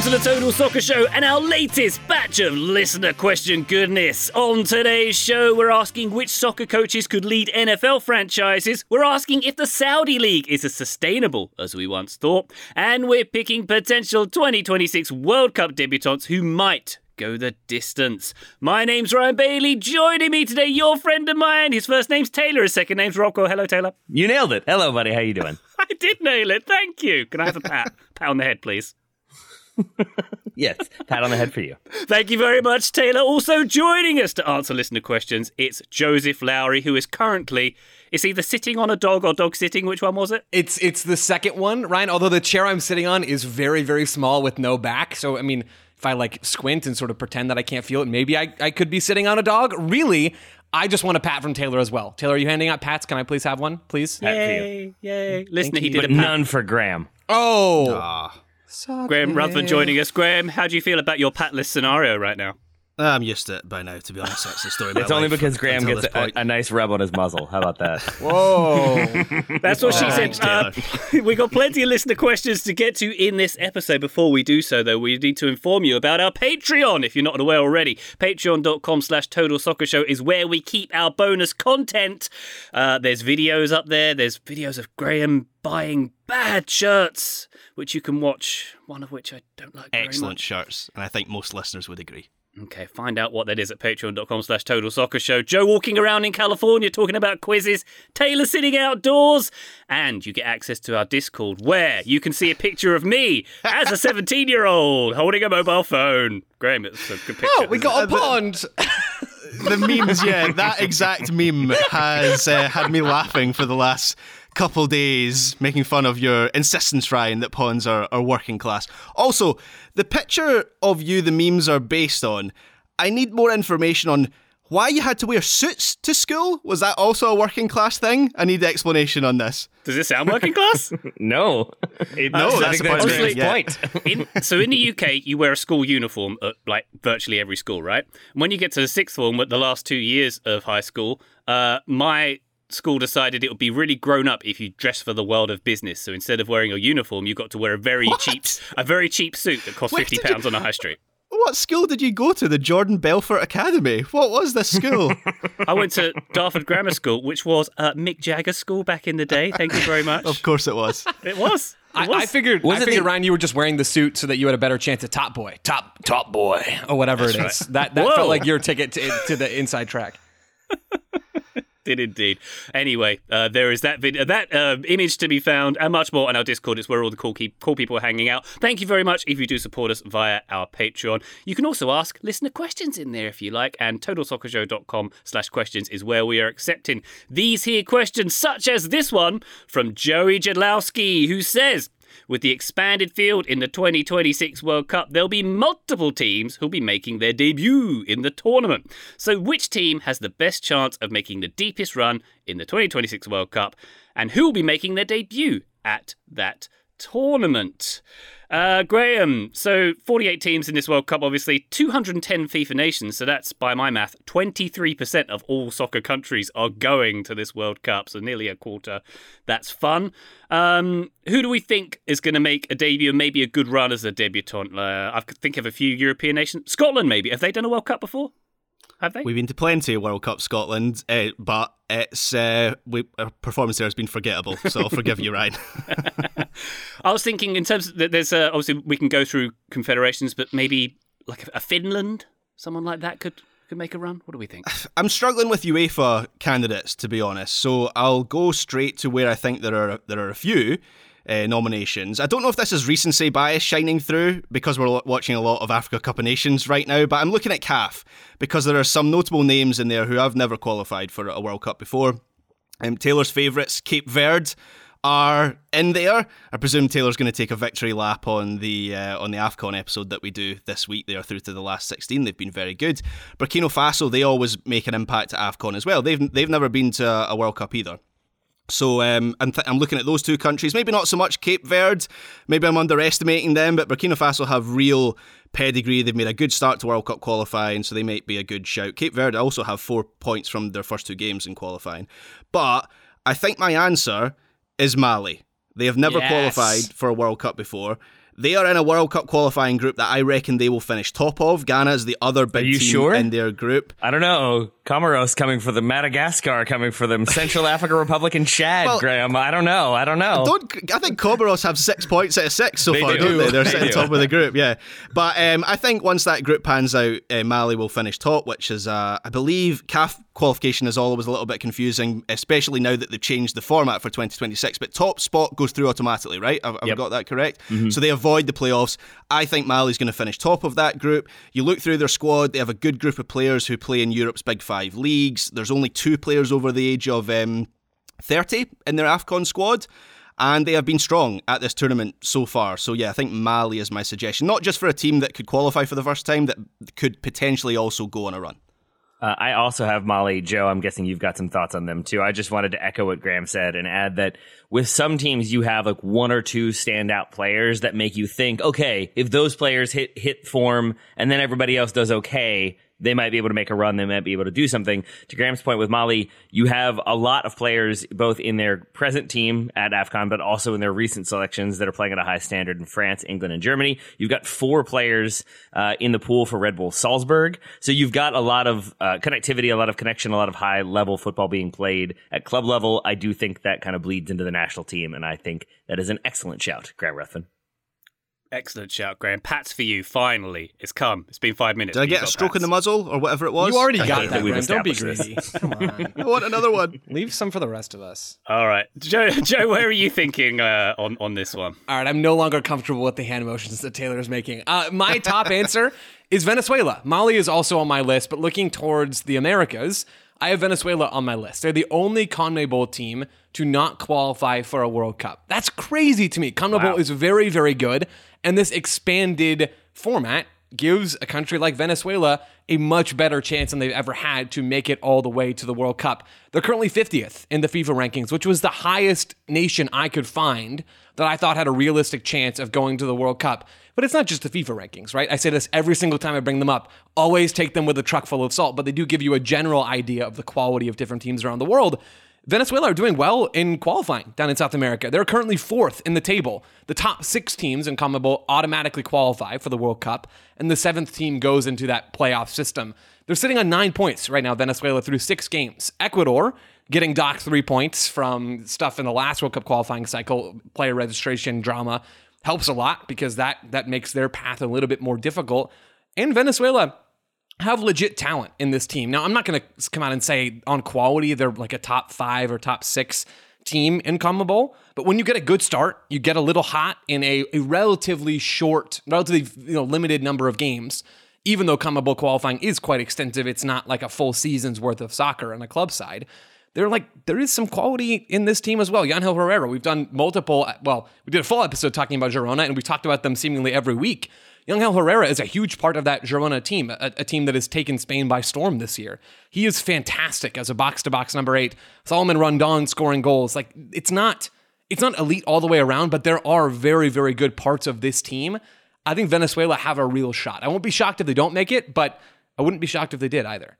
Welcome to the Total Soccer Show and our latest batch of listener question goodness. On today's show, we're asking which soccer coaches could lead NFL franchises. We're asking if the Saudi League is as sustainable as we once thought. And we're picking potential 2026 World Cup debutants who might go the distance. My name's Ryan Bailey. Joining me today, your friend of mine. His first name's Taylor, his second name's Rocco. Hello, Taylor. You nailed it. Hello, buddy. How you doing? I did nail it. Thank you. Can I have a pat? pat on the head, please. yes, pat on the head for you. Thank you very much, Taylor. Also joining us to answer listener questions, it's Joseph Lowery, who is currently is either sitting on a dog or dog sitting. Which one was it? It's it's the second one, Ryan. Although the chair I'm sitting on is very very small with no back, so I mean, if I like squint and sort of pretend that I can't feel it, maybe I, I could be sitting on a dog. Really, I just want a pat from Taylor as well. Taylor, are you handing out pats? Can I please have one, please? Pat for you. Yay! Yay! Listen, he did But a pat. none for Graham. Oh, ah. Graham Ruthven joining us. Graham, how do you feel about your patless scenario right now? I'm used to it by now, to be honest. That's the story. Of It's only because Graham gets a, a nice rub on his muzzle. How about that? whoa! That's what she Oh, said. thanks, Uh, we got plenty of listener questions to get to in this episode. Before we do so, though, we need to inform you about our Patreon. If you're not aware already, patreon.com slash total soccer show is where we keep our bonus content. Uh, there's videos up there. There's videos of Graham buying bad shirts, which you can watch, one of which I don't like very Excellent much. shirts, and I think most listeners would agree. Okay, find out what that is at patreon.com slash total soccer show. Joe walking around in California talking about quizzes, Taylor sitting outdoors, and you get access to our Discord where you can see a picture of me as a 17 year old holding a mobile phone. Graham, it's a good picture. Oh, we isn't got a the- pond. The memes, yeah, that exact meme has uh, had me laughing for the last couple days, making fun of your insistence, Ryan, that pawns are, are working class. Also, the picture of you the memes are based on, I need more information on why you had to wear suits to school. Was that also a working class thing? I need the explanation on this. Does this sound working class? No. It, No, I that's think the point that's I'm Graham's making, yeah. point. in, so in the UK, you wear a school uniform at like virtually every school, right? When you get to the sixth form, at the last two years of high school, uh, my school decided it would be really grown up if you dress for the world of business. So instead of wearing a uniform, you got to wear a very cheap, a very cheap suit that cost Where fifty did you- pounds on a high street. What school did you go to? The Jordan Belfort Academy. What was this school? I went to Dartford Grammar School, which was uh, Mick Jagger's school back in the day. Thank you very much. of course it was. It was. It I, was. I figured. Was I it figured the- Ryan, you were just wearing the suit so that you had a better chance at top boy, top top boy, or whatever it is. That that Whoa. felt like your ticket to, to the inside track. did indeed. Anyway, uh, there is that video, that uh, image to be found, and much more on our Discord. It's where all the cool, cool people are hanging out. Thank you very much if you do support us via our Patreon. You can also ask listener questions in there if you like, and totalsoccershow.com slash questions is where we are accepting these here questions, such as this one from Joey Jadlowski, who says. With the expanded field in the 2026 World Cup, there'll be multiple teams who'll be making their debut in the tournament. So, which team has the best chance of making the deepest run in the 2026 World Cup, and who will be making their debut at that tournament? Uh, Graham, so 48 teams in this World Cup, obviously, 210 FIFA nations, so that's, by my math, 23% of all soccer countries are going to this World Cup, so nearly a quarter. That's fun. Um, who do we think is going to make a debut and maybe a good run as a debutant? Uh, I could think of a few European nations. Scotland, maybe. Have they done a World Cup before? Have they? We've been to plenty of World Cup Scotland, uh, but it's uh, we, our performance there has been forgettable. So I'll forgive you, Ryan. I was thinking in terms of there's uh, obviously we can go through confederations, but maybe like a Finland, someone like that could could make a run? What do we think? I'm struggling with UEFA candidates, to be honest. So I'll go straight to where I think there are there are a few uh, nominations. I don't know if this is recency bias shining through because we're watching a lot of Africa Cup of Nations right now, but I'm looking at CAF because there are some notable names in there who have never qualified for a World Cup before. Um, Taylor's favourites, Cape Verde, are in there. I presume Taylor's going to take a victory lap on the uh, on the Afcon episode that we do this week. They are through to the last 16. They've been very good. Burkina Faso, they always make an impact at Afcon as well. They've they've never been to a World Cup either. So um, I'm, th- I'm looking at those two countries. Maybe not so much Cape Verde. Maybe I'm underestimating them, but Burkina Faso have real pedigree. They've made a good start to World Cup qualifying, so they might be a good shout. Cape Verde also have four points from their first two games in qualifying. But I think my answer is Mali. They have never Yes. qualified for a World Cup before. They are in a World Cup qualifying group that I reckon they will finish top of. Ghana is the other big you team sure? in their group. I don't know. Comoros coming for them. Madagascar coming for them. Central Africa Republic and Chad, Well, Graham. I don't know. I don't know. Don't I think Comoros have six points out of six so They far, do. not they? They're They sitting do. top of the group, yeah. But um, I think once that group pans out, uh, Mali will finish top, which is, uh, I believe, CAF qualification is always a little bit confusing, especially now that they've changed the format for 2026. But top spot goes through automatically, right? I've, I've Yep. got that correct. So they avoid the playoffs. I think Mali's going to finish top of that group. You look through their squad; they have a good group of players who play in Europe's big five leagues. There's only two players over the age of um, 30 in their AFCON squad. And they have been strong at this tournament so far. So, yeah, I think Mali is my suggestion. Not just for a team that could qualify for the first time, that could potentially also go on a run. Uh, I also have Mali. Joe, I'm guessing you've got some thoughts on them too. I just wanted to echo what Graham said and add that with some teams, you have like one or two standout players that make you think, okay, if those players hit, hit form and then everybody else does okay, they might be able to make a run. They might be able to do something. To Graham's point with Mali, you have a lot of players both in their present team at AFCON, but also in their recent selections that are playing at a high standard in France, England, and Germany. You've got four players uh, in the pool for Red Bull Salzburg. So you've got a lot of uh, connectivity, a lot of connection, a lot of high level football being played at club level. I do think that kind of bleeds into the national team, and I think that is an excellent shout, Graham Ruthven. Excellent shout, Graham. Pat's for you. Finally, it's come. It's been five minutes. Did I get a got stroke in the muzzle or whatever it was? You already I got hate that, that we've Graham. Don't be greedy. this. Come on. I want another one. Leave some for the rest of us. All right, Joe. Joe, where are you thinking uh, on on this one? All right, I'm no longer comfortable with the hand motions that Taylor is making. Uh, my top answer is Venezuela. Mali is also on my list, but looking towards the Americas, I have Venezuela on my list. They're the only CONMEBOL team to not qualify for a World Cup. That's crazy to me. CONMEBOL is very, very good, and this expanded format gives a country like Venezuela a much better chance than they've ever had to make it all the way to the World Cup. They're currently 50th in the FIFA rankings, which was the highest nation I could find that I thought had a realistic chance of going to the World Cup. But it's not just the FIFA rankings, right? I say this every single time I bring them up. Always take them with a truck full of salt, but they do give you a general idea of the quality of different teams around the world. Venezuela are doing well in qualifying down in South America. They're currently fourth in the table. The top six teams in CONMEBOL automatically qualify for the World Cup, and the seventh team goes into that playoff system. They're sitting on nine points right now, Venezuela, through six games. Ecuador getting docked three points from stuff in the last World Cup qualifying cycle, player registration drama, helps a lot because that that makes their path a little bit more difficult. And Venezuela have legit talent in this team. Now, I'm not going to come out and say on quality they're like a top five or top six team in CONMEBOL, but when you get a good start, you get a little hot in a, a relatively short, relatively you know limited number of games. Even though CONMEBOL qualifying is quite extensive, it's not like a full season's worth of soccer on a club side. They're like there is some quality in this team as well. Yangel Herrera, we've done multiple. Well, we did a full episode talking about Girona, and we talked about them seemingly every week. Yangel Herrera is a huge part of that Girona team, a, a team that has taken Spain by storm this year. He is fantastic as a box to box number eight. Salomon Rondon scoring goals. Like it's not it's not elite all the way around, but there are very very good parts of this team. I think Venezuela have a real shot. I won't be shocked if they don't make it, but I wouldn't be shocked if they did either.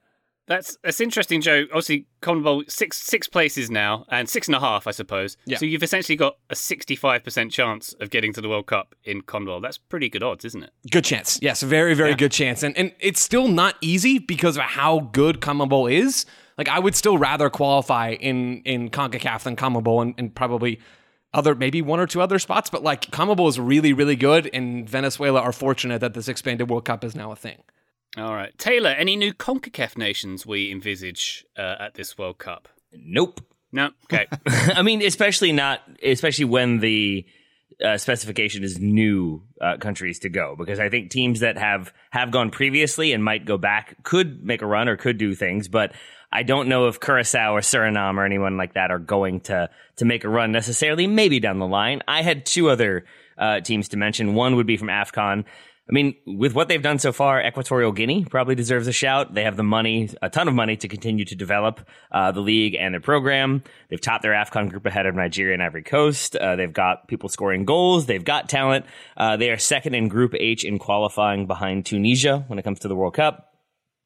That's that's interesting, Joe. Obviously, CONMEBOL six six places now, and six and a half, I suppose. Yeah. So you've essentially got a sixty-five percent chance of getting to the World Cup in CONMEBOL. That's pretty good odds, isn't it? Good chance. Yes, very, very good chance. And and it's still not easy because of how good CONMEBOL is. Like I would still rather qualify in in CONCACAF than CONMEBOL and, and probably other maybe one or two other spots. But like CONMEBOL is really, really good and Venezuela are fortunate that this expanded World Cup is now a thing. All right. Taylor, any new CONCACAF nations we envisage uh, at this World Cup? Nope. No? Okay. I mean, especially not, especially when the uh, specification is new uh, countries to go, because I think teams that have have gone previously and might go back could make a run or could do things, but I don't know if Curacao or Suriname or anyone like that are going to to make a run necessarily. Maybe down the line. I had two other uh, teams to mention. One would be from AFCON. I mean, with what they've done so far, Equatorial Guinea probably deserves a shout. They have the money, a ton of money to continue to develop uh, the league and their program. They've topped their AFCON group ahead of Nigeria and Ivory Coast. Uh, they've got people scoring goals. They've got talent. Uh, they are second in Group H in qualifying behind Tunisia when it comes to the World Cup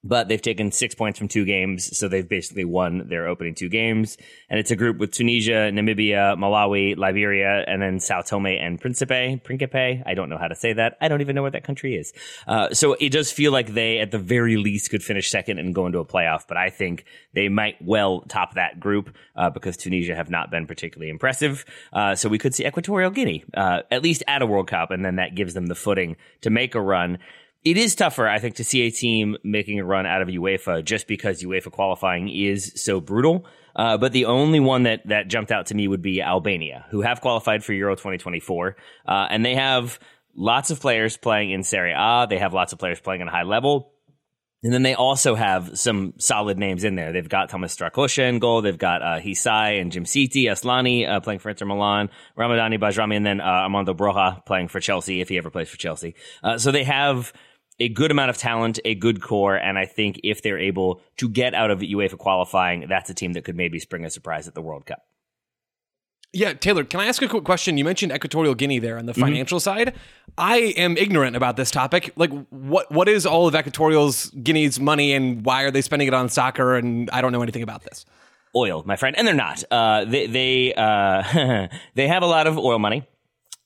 but they've taken six points from two games, so they've basically won their opening two games. And it's a group with Tunisia, Namibia, Malawi, Liberia, and then Sao Tome and Principe. Principe. I don't know how to say that. I don't even know where that country is. Uh, so it does feel like they, at the very least, could finish second and go into a playoff. But I think they might well top that group uh, because Tunisia have not been particularly impressive. Uh, so we could see Equatorial Guinea uh, at least at a World Cup, and then that gives them the footing to make a run it is tougher, I think, to see a team making a run out of UEFA just because UEFA qualifying is so brutal. Uh, but the only one that, that jumped out to me would be Albania, who have qualified for Euro 2024. Uh, and they have lots of players playing in Serie A. They have lots of players playing at a high level. And then they also have some solid names in there. They've got Thomas Strakosha in goal. They've got uh, Hysaj and Djimsiti, Aslani uh, playing for Inter Milan, Ramadani Bajrami, and then uh, Armando Broja playing for Chelsea if he ever plays for Chelsea. Uh, so they have a good amount of talent, a good core, and I think if they're able to get out of UEFA qualifying, that's a team that could maybe spring a surprise at the World Cup. Yeah, Taylor, can I ask a quick question? You mentioned Equatorial Guinea there on the mm-hmm. financial mm-hmm. side. I am ignorant about this topic. Like, what what is all of Equatorial's Guinea's money, and why are they spending it on soccer? And I don't know anything about this. Oil, my friend, and they're not. Uh, they they uh, they have a lot of oil money.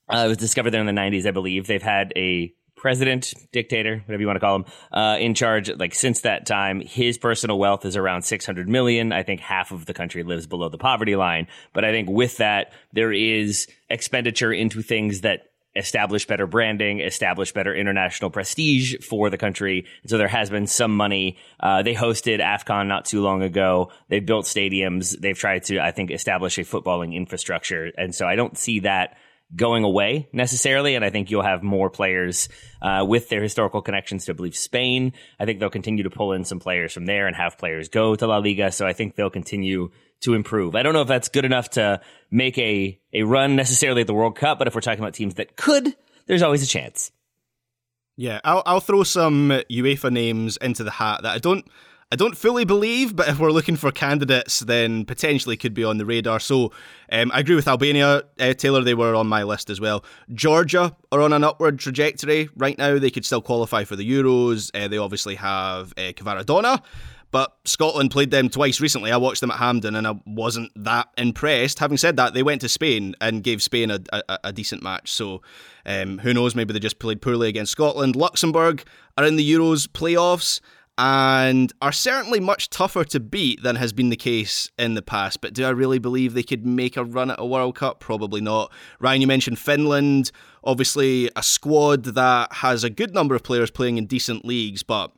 Uh, it was discovered there in the '90s, I believe. They've had a president, dictator, whatever you want to call him, uh, in charge. Like since that time, his personal wealth is around 600 million. I think half of the country lives below the poverty line. But I think with that, there is expenditure into things that establish better branding, establish better international prestige for the country. And so there has been some money. Uh, they hosted AFCON not too long ago. They've built stadiums. They've tried to, I think, establish a footballing infrastructure. And so I don't see that going away necessarily. And I think you'll have more players uh, with their historical connections to, I believe, Spain. I think they'll continue to pull in some players from there and have players go to La Liga. So I think they'll continue to improve. I don't know if that's good enough to make a, a run necessarily at the World Cup, but if we're talking about teams that could, there's always a chance. Yeah, I'll, I'll throw some UEFA names into the hat that I don't I don't fully believe, but if we're looking for candidates, then potentially could be on the radar. So um, I agree with Albania, uh, Taylor. They were on my list as well. Georgia are on an upward trajectory right now. They could still qualify for the Euros. Uh, they obviously have uh. But Scotland played them twice recently. I watched them at Hampden and I wasn't that impressed. Having said that, they went to Spain and gave Spain a, a, a decent match. So um, who knows? Maybe they just played poorly against Scotland. Luxembourg are in the Euros playoffs and are certainly much tougher to beat than has been the case in the past. But do I really believe they could make a run at a World Cup? Probably not. Ryan, you mentioned Finland, obviously a squad that has a good number of players playing in decent leagues, but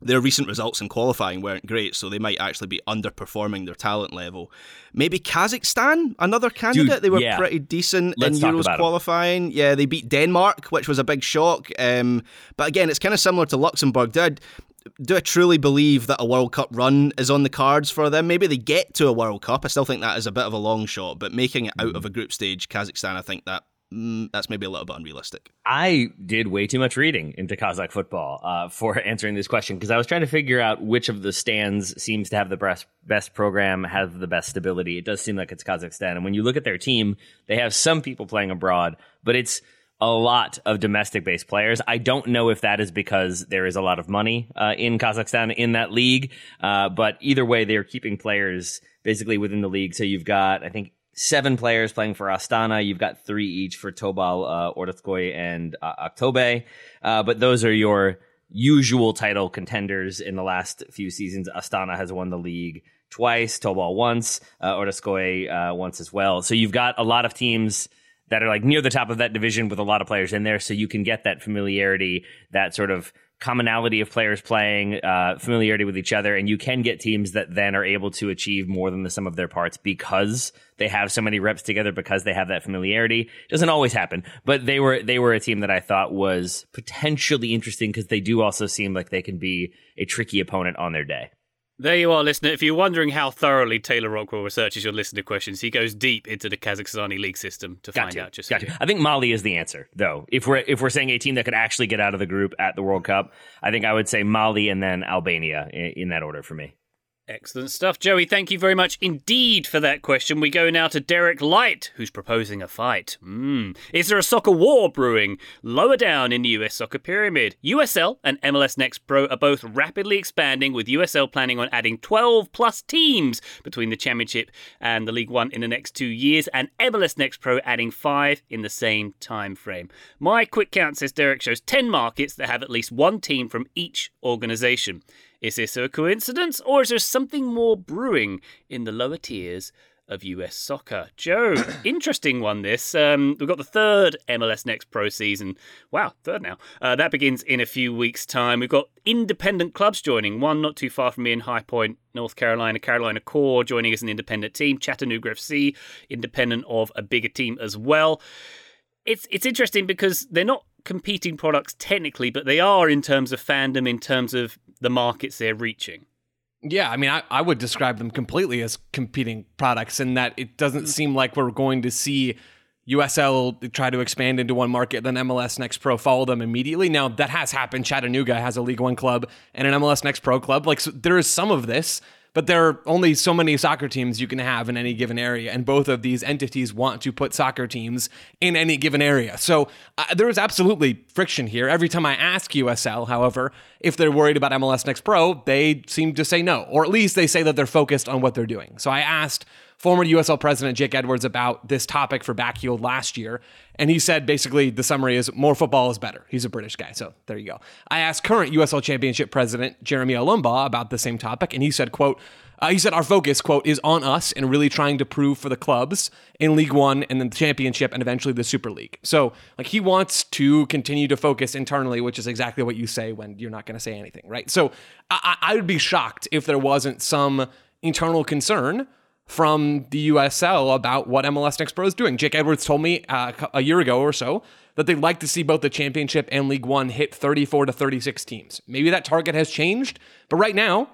their recent results in qualifying weren't great, so they might actually be underperforming their talent level. Maybe Kazakhstan, another candidate. Dude, they were yeah. pretty decent Let's in Euros qualifying. Yeah, they beat Denmark, which was a big shock. Um, but again, it's kind of similar to Luxembourg. Did do I truly believe that a World Cup run is on the cards for them? Maybe they get to a World Cup. I still think that is a bit of a long shot, but making it out of a group stage, Kazakhstan, I think that mm, that's maybe a little bit unrealistic. I did way too much reading into Kazakh football uh, for answering this question because I was trying to figure out which of the stands seems to have the best best program, have the best stability. It does seem like it's Kazakhstan, and when you look at their team, they have some people playing abroad, but it's a lot of domestic based players. I don't know if that is because there is a lot of money uh, in Kazakhstan in that league, uh, but either way, they are keeping players basically within the league. So you've got, I think, seven players playing for Astana. You've got three each for Tobol, uh, and uh, Aktobe. Uh, but those are your usual title contenders in the last few seasons. Astana has won the league twice, Tobol once, uh, uh, once as well. So you've got a lot of teams that are like near the top of that division with a lot of players in there. So you can get that familiarity, that sort of commonality of players playing, uh, familiarity with each other, and you can get teams that then are able to achieve more than the sum of their parts because they have so many reps together because they have that familiarity. Doesn't always happen, but they were they were a team that I thought was potentially interesting because they do also seem like they can be a tricky opponent on their day. There you are, listener. If you're wondering how thoroughly Taylor Rockwell researches your listener questions, he goes deep into the Kazakhstani league system to Got find to. out. Just Got to. I think Mali is the answer, though. If we're if we're saying a team that could actually get out of the group at the World Cup, I think I would say Mali and then Albania in, in that order for me. Excellent stuff. Joey, thank you very much indeed for that question. We go now to Derek Light, who's proposing a fight. Mm. Is there a soccer war brewing? Lower down in the US soccer pyramid, USL and MLS Next Pro are both rapidly expanding, with USL planning on adding 12 plus teams between the Championship and the League One in the next two years, and MLS Next Pro adding five in the same time frame. My quick count, says Derek, shows 10 markets that have at least one team from each organisation. Is this a coincidence, or is there something more brewing in the lower tiers of US soccer? Joe, interesting one this. Um, we've got the third MLS Next Pro season. Wow, third now. Uh, that begins in a few weeks' time. We've got independent clubs joining, one not too far from me in High Point, North Carolina, Carolina Core joining as an independent team, Chattanooga FC, independent of a bigger team as well. It's, it's interesting because they're not competing products technically, but they are in terms of fandom, in terms of the markets they're reaching. Yeah, I mean, I, I would describe them completely as competing products in that it doesn't mm. seem like we're going to see USL try to expand into one market, then MLS Next Pro follow them immediately. Now, that has happened. Chattanooga has a League One club and an MLS Next Pro club. Like, so there is some of this, but there are only so many soccer teams you can have in any given area. And both of these entities want to put soccer teams in any given area. So uh, there is absolutely friction here. Every time I ask USL, however, if they're worried about MLS Next Pro, they seem to say no, or at least they say that they're focused on what they're doing. So I asked former USL president Jake Edwards about this topic for Backfield last year. And he said basically the summary is more football is better. He's a British guy. So there you go. I asked current USL championship president Jeremy Olumba about the same topic. And he said, quote, uh, he said our focus, quote, is on us and really trying to prove for the clubs in League One and then the championship and eventually the Super League. So like he wants to continue to focus internally, which is exactly what you say when you're not going to say anything, right? So I-, I would be shocked if there wasn't some internal concern from the USL about what MLS Next Pro is doing. Jake Edwards told me uh, a year ago or so that they'd like to see both the championship and League One hit 34 to 36 teams. Maybe that target has changed, but right now,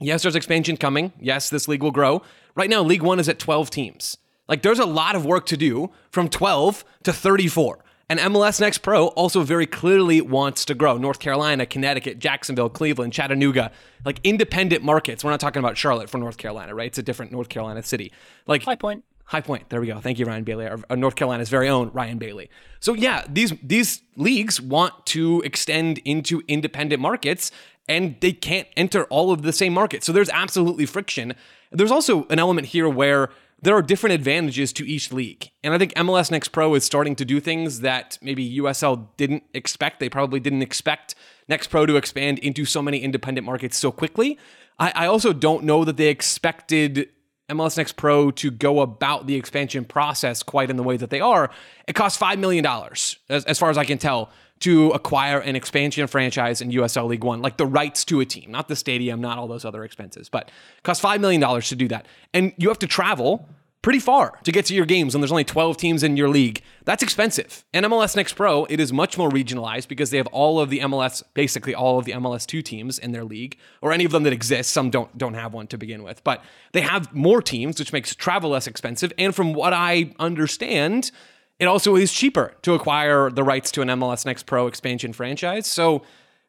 yes, there's expansion coming. Yes, this league will grow. Right now, League One is at 12 teams. Like, there's a lot of work to do from 12 to 34. And MLS Next Pro also very clearly wants to grow. North Carolina, Connecticut, Jacksonville, Cleveland, Chattanooga, like independent markets. We're not talking about Charlotte for North Carolina, right? It's a different North Carolina city. Like High Point. High Point. There we go. Thank you, Ryan Bailey, our, our uh, North Carolina's very own Ryan Bailey. So yeah, these these leagues want to extend into independent markets, and they can't enter all of the same markets. So there's absolutely friction. There's also an element here where there are different advantages to each league. And I think MLS Next Pro is starting to do things that maybe USL didn't expect. They probably didn't expect Next Pro to expand into so many independent markets so quickly. I, I also don't know that they expected MLS Next Pro to go about the expansion process quite in the way that they are. It costs $5 million, as, as far as I can tell, to acquire an expansion franchise in USL League One, like the rights to a team, not the stadium, not all those other expenses, but it costs $5 million to do that. And you have to travel pretty far to get to your games when there's only 12 teams in your league. That's expensive. And MLS Next Pro, it is much more regionalized because they have all of the MLS, basically all of the MLS2 teams in their league, or any of them that exist. Some don't don't have one to begin with, but they have more teams, which makes travel less expensive. And from what I understand, it also is cheaper to acquire the rights to an MLS Next Pro expansion franchise. So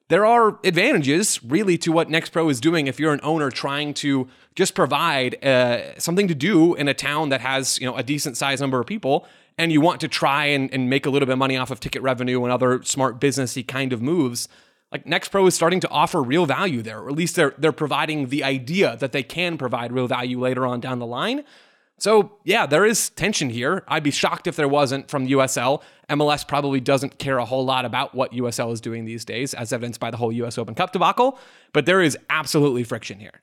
there are advantages really to what Next Pro is doing if you're an owner trying to just provide uh, something to do in a town that has you know a decent sized number of people and you want to try and, and make a little bit of money off of ticket revenue and other smart businessy kind of moves like Next Pro is starting to offer real value there or at least they're they're providing the idea that they can provide real value later on down the line so, yeah, there is tension here. I'd be shocked if there wasn't from USL. MLS probably doesn't care a whole lot about what USL is doing these days, as evidenced by the whole US Open Cup debacle, but there is absolutely friction here.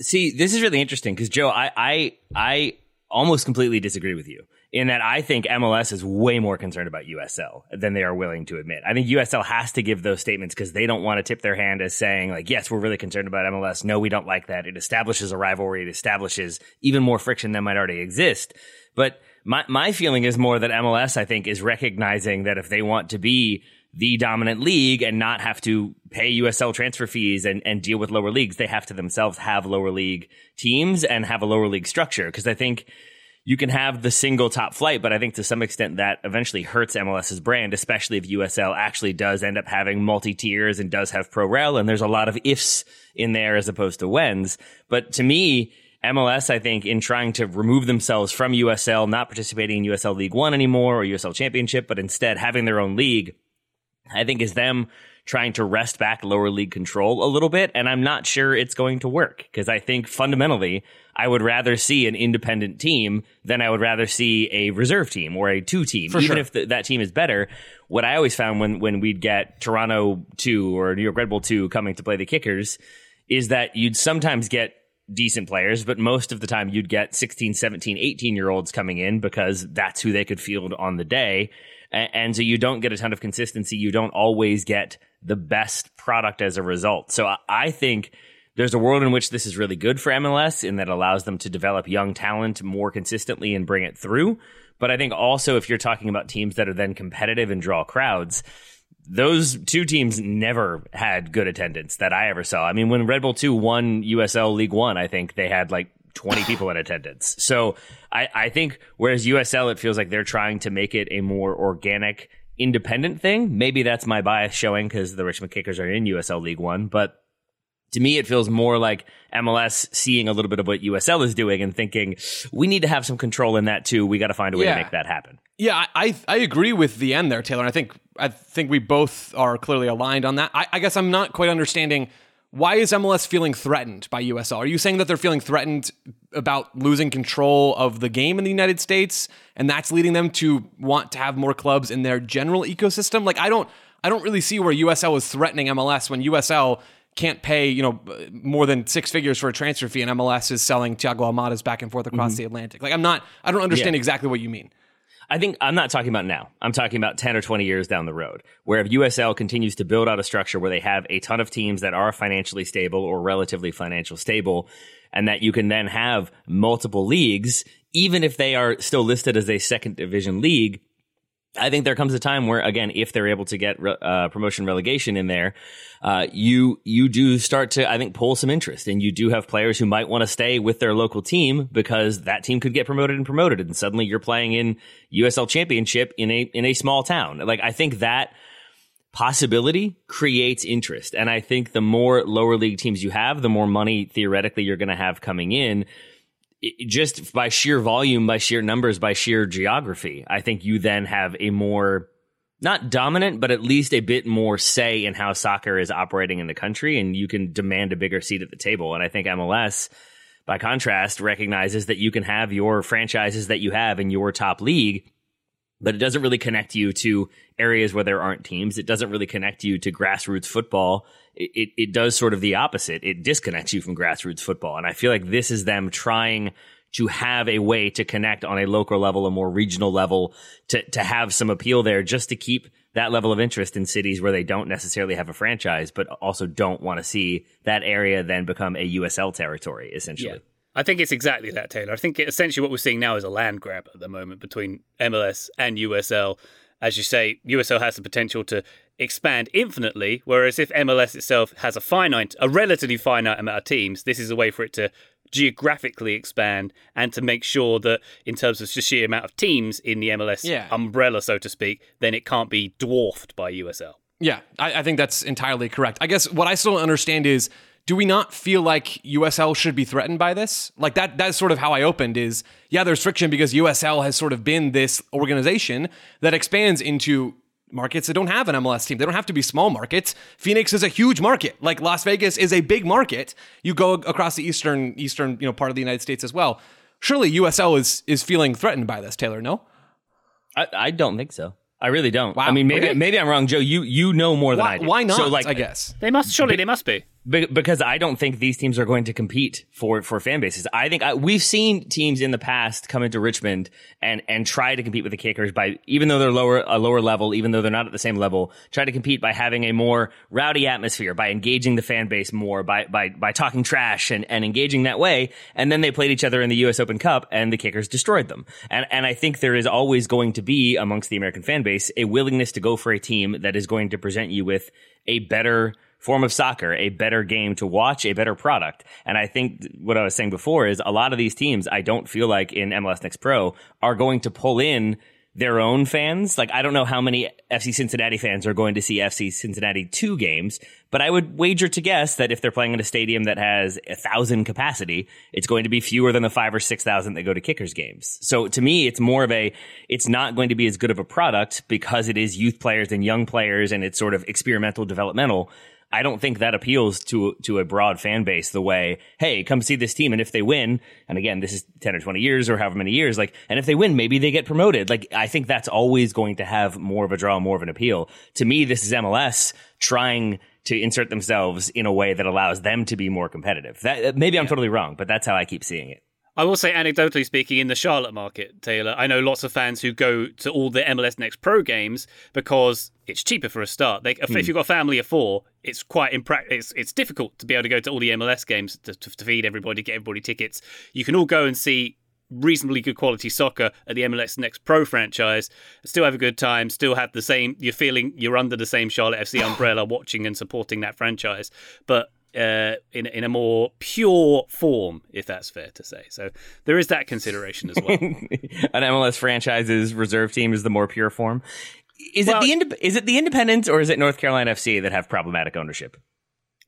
See, this is really interesting because Joe, I, I, I almost completely disagree with you in that I think MLS is way more concerned about USL than they are willing to admit. I think USL has to give those statements because they don't want to tip their hand as saying like, yes, we're really concerned about MLS. No, we don't like that. It establishes a rivalry. It establishes even more friction than might already exist. But my, my feeling is more that MLS, I think, is recognizing that if they want to be the dominant league and not have to pay USL transfer fees and, and deal with lower leagues, they have to themselves have lower league teams and have a lower league structure. Because I think you can have the single top flight, but I think to some extent that eventually hurts MLS's brand, especially if USL actually does end up having multi tiers and does have pro rel. And there's a lot of ifs in there as opposed to whens. But to me, MLS, I think, in trying to remove themselves from USL, not participating in USL League One anymore or USL Championship, but instead having their own league, I think is them trying to wrest back lower league control a little bit. And I'm not sure it's going to work because I think fundamentally I would rather see an independent team than I would rather see a reserve team or a two team, For even sure. if th- that team is better. What I always found when, when we'd get Toronto 2 or New York Red Bull 2 coming to play the kickers is that you'd sometimes get decent players, but most of the time you'd get 16, 17, 18 year olds coming in because that's who they could field on the day. And so you don't get a ton of consistency. You don't always get the best product as a result. So I- think there's a world in which this is really good for MLS in that allows them to develop young talent more consistently and bring it through. But I think also if you're talking about teams that are then competitive and draw crowds, those two teams never had good attendance that I ever saw. I mean, when Red Bull 2 won USL League One, I think they had like 20 people in attendance. So I, I think whereas USL, it feels like they're trying to make it a more organic, independent thing. Maybe that's my bias showing because the Richmond Kickers are in USL League One, but to me, it feels more like MLS seeing a little bit of what USL is doing and thinking, we need to have some control in that too. We got to find a way Yeah. to make that happen. Yeah, I, I agree with the end there, Taylor. And I think I think we both are clearly aligned on that. I, I guess I'm not quite understanding why is MLS feeling threatened by USL? Are you saying that they're feeling threatened about losing control of the game in the United States, and that's leading them to want to have more clubs in their general ecosystem? Like I don't I don't really see where USL is threatening MLS when USL can't pay, you know, more than six figures for a transfer fee, and MLS is selling Thiago Almada's back and forth across mm-hmm. the Atlantic. Like, I'm not, I don't understand Yeah. exactly what you mean. I think I'm not talking about now. I'm talking about 10 or 20 years down the road, where if USL continues to build out a structure where they have a ton of teams that are financially stable or relatively financial stable, and that you can then have multiple leagues, even if they are still listed as a second division league, I think there comes a time where, again, if they're able to get re- uh, promotion relegation in there, uh, you you do start to, I think, pull some interest, and you do have players who might want to stay with their local team because that team could get promoted and promoted, and suddenly you're playing in USL Championship in a in a small town. Like I think that possibility creates interest, and I think the more lower league teams you have, the more money theoretically you're going to have coming in it- just by sheer volume, by sheer numbers, by sheer geography, I think you then have a more not dominant, but at least a bit more say in how soccer is operating in the country, and you can demand a bigger seat at the table. And I think MLS, by contrast, recognizes that you can have your franchises that you have in your top league, but it doesn't really connect you to areas where there aren't teams. It doesn't really connect you to grassroots football. It, it, it does sort of the opposite. It disconnects you from grassroots football. And I feel like this is them trying to have a way to connect on a local level, a more regional level, to, to have some appeal there just to keep that level of interest in cities where they don't necessarily have a franchise, but also don't want to see that area then become a USL territory, essentially. I think it's exactly that, Taylor. I think essentially what we're seeing now is a land grab at the moment between MLS and USL. As you say, USL has the potential to expand infinitely, whereas if MLS itself has a finite, a relatively finite amount of teams, this is a way for it to geographically expand and to make sure that in terms of the sheer amount of teams in the MLS Yeah. umbrella, so to speak, then it can't be dwarfed by USL. Yeah, I, I think that's entirely correct. I guess what I still don't understand is do we not feel like USL should be threatened by this? Like that that's sort of how I opened is yeah, there's friction because USL has sort of been this organization that expands into markets that don't have an MLS team. They don't have to be small markets. Phoenix is a huge market. Like Las Vegas is a big market. You go across the eastern eastern, you know, part of the United States as well. Surely USL is is feeling threatened by this, Taylor, no? I, I don't think so. I really don't. Wow, I mean, maybe okay. maybe I'm wrong, Joe. You you know more than Why, I do. why not? So like, I guess. They must surely they must be. Be- because I don't think these teams are going to compete for for fan bases. I think I, we've seen teams in the past come into Richmond and and try to compete with the Kickers by even though they're lower a lower level, even though they're not at the same level, try to compete by having a more rowdy atmosphere, by engaging the fan base more, by by by talking trash and and engaging that way. And then they played each other in the U.S. Open Cup, and the Kickers destroyed them. And and I think there is always going to be amongst the American fan base a willingness to go for a team that is going to present you with a better form of soccer, a better game to watch, a better product. And I think what I was saying before is a lot of these teams, I don't feel like in MLS Next Pro are going to pull in their own fans. Like, I don't know how many FC Cincinnati fans are going to see FC Cincinnati two games, but I would wager to guess that if they're playing in a stadium that has a thousand capacity, it's going to be fewer than the five or six thousand that go to kickers games. So to me, it's more of a, it's not going to be as good of a product because it is youth players and young players and it's sort of experimental developmental. I don't think that appeals to to a broad fan base the way, hey, come see this team, and if they win, and again, this is ten or twenty years or however many years, like, and if they win, maybe they get promoted. Like, I think that's always going to have more of a draw, more of an appeal. To me, this is MLS trying to insert themselves in a way that allows them to be more competitive. That uh, maybe I'm totally wrong, but that's how I keep seeing it. I will say, anecdotally speaking, in the Charlotte market, Taylor, I know lots of fans who go to all the MLS Next Pro games because it's cheaper for a start. They, if, if hmm. you've got a family of four, it's quite impra- it's, it's difficult to be able to go to all the MLS games to, to, to feed everybody, get everybody tickets. You can all go and see reasonably good quality soccer at the MLS Next Pro franchise, still have a good time, still have the same, you're feeling you're under the same Charlotte FC umbrella watching and supporting that franchise. But uh, in in a more pure form, if that's fair to say. So there is that consideration as well. An MLS franchise's reserve team is the more pure form. Is Well- it the is it the Independence or is it North Carolina FC that have problematic ownership?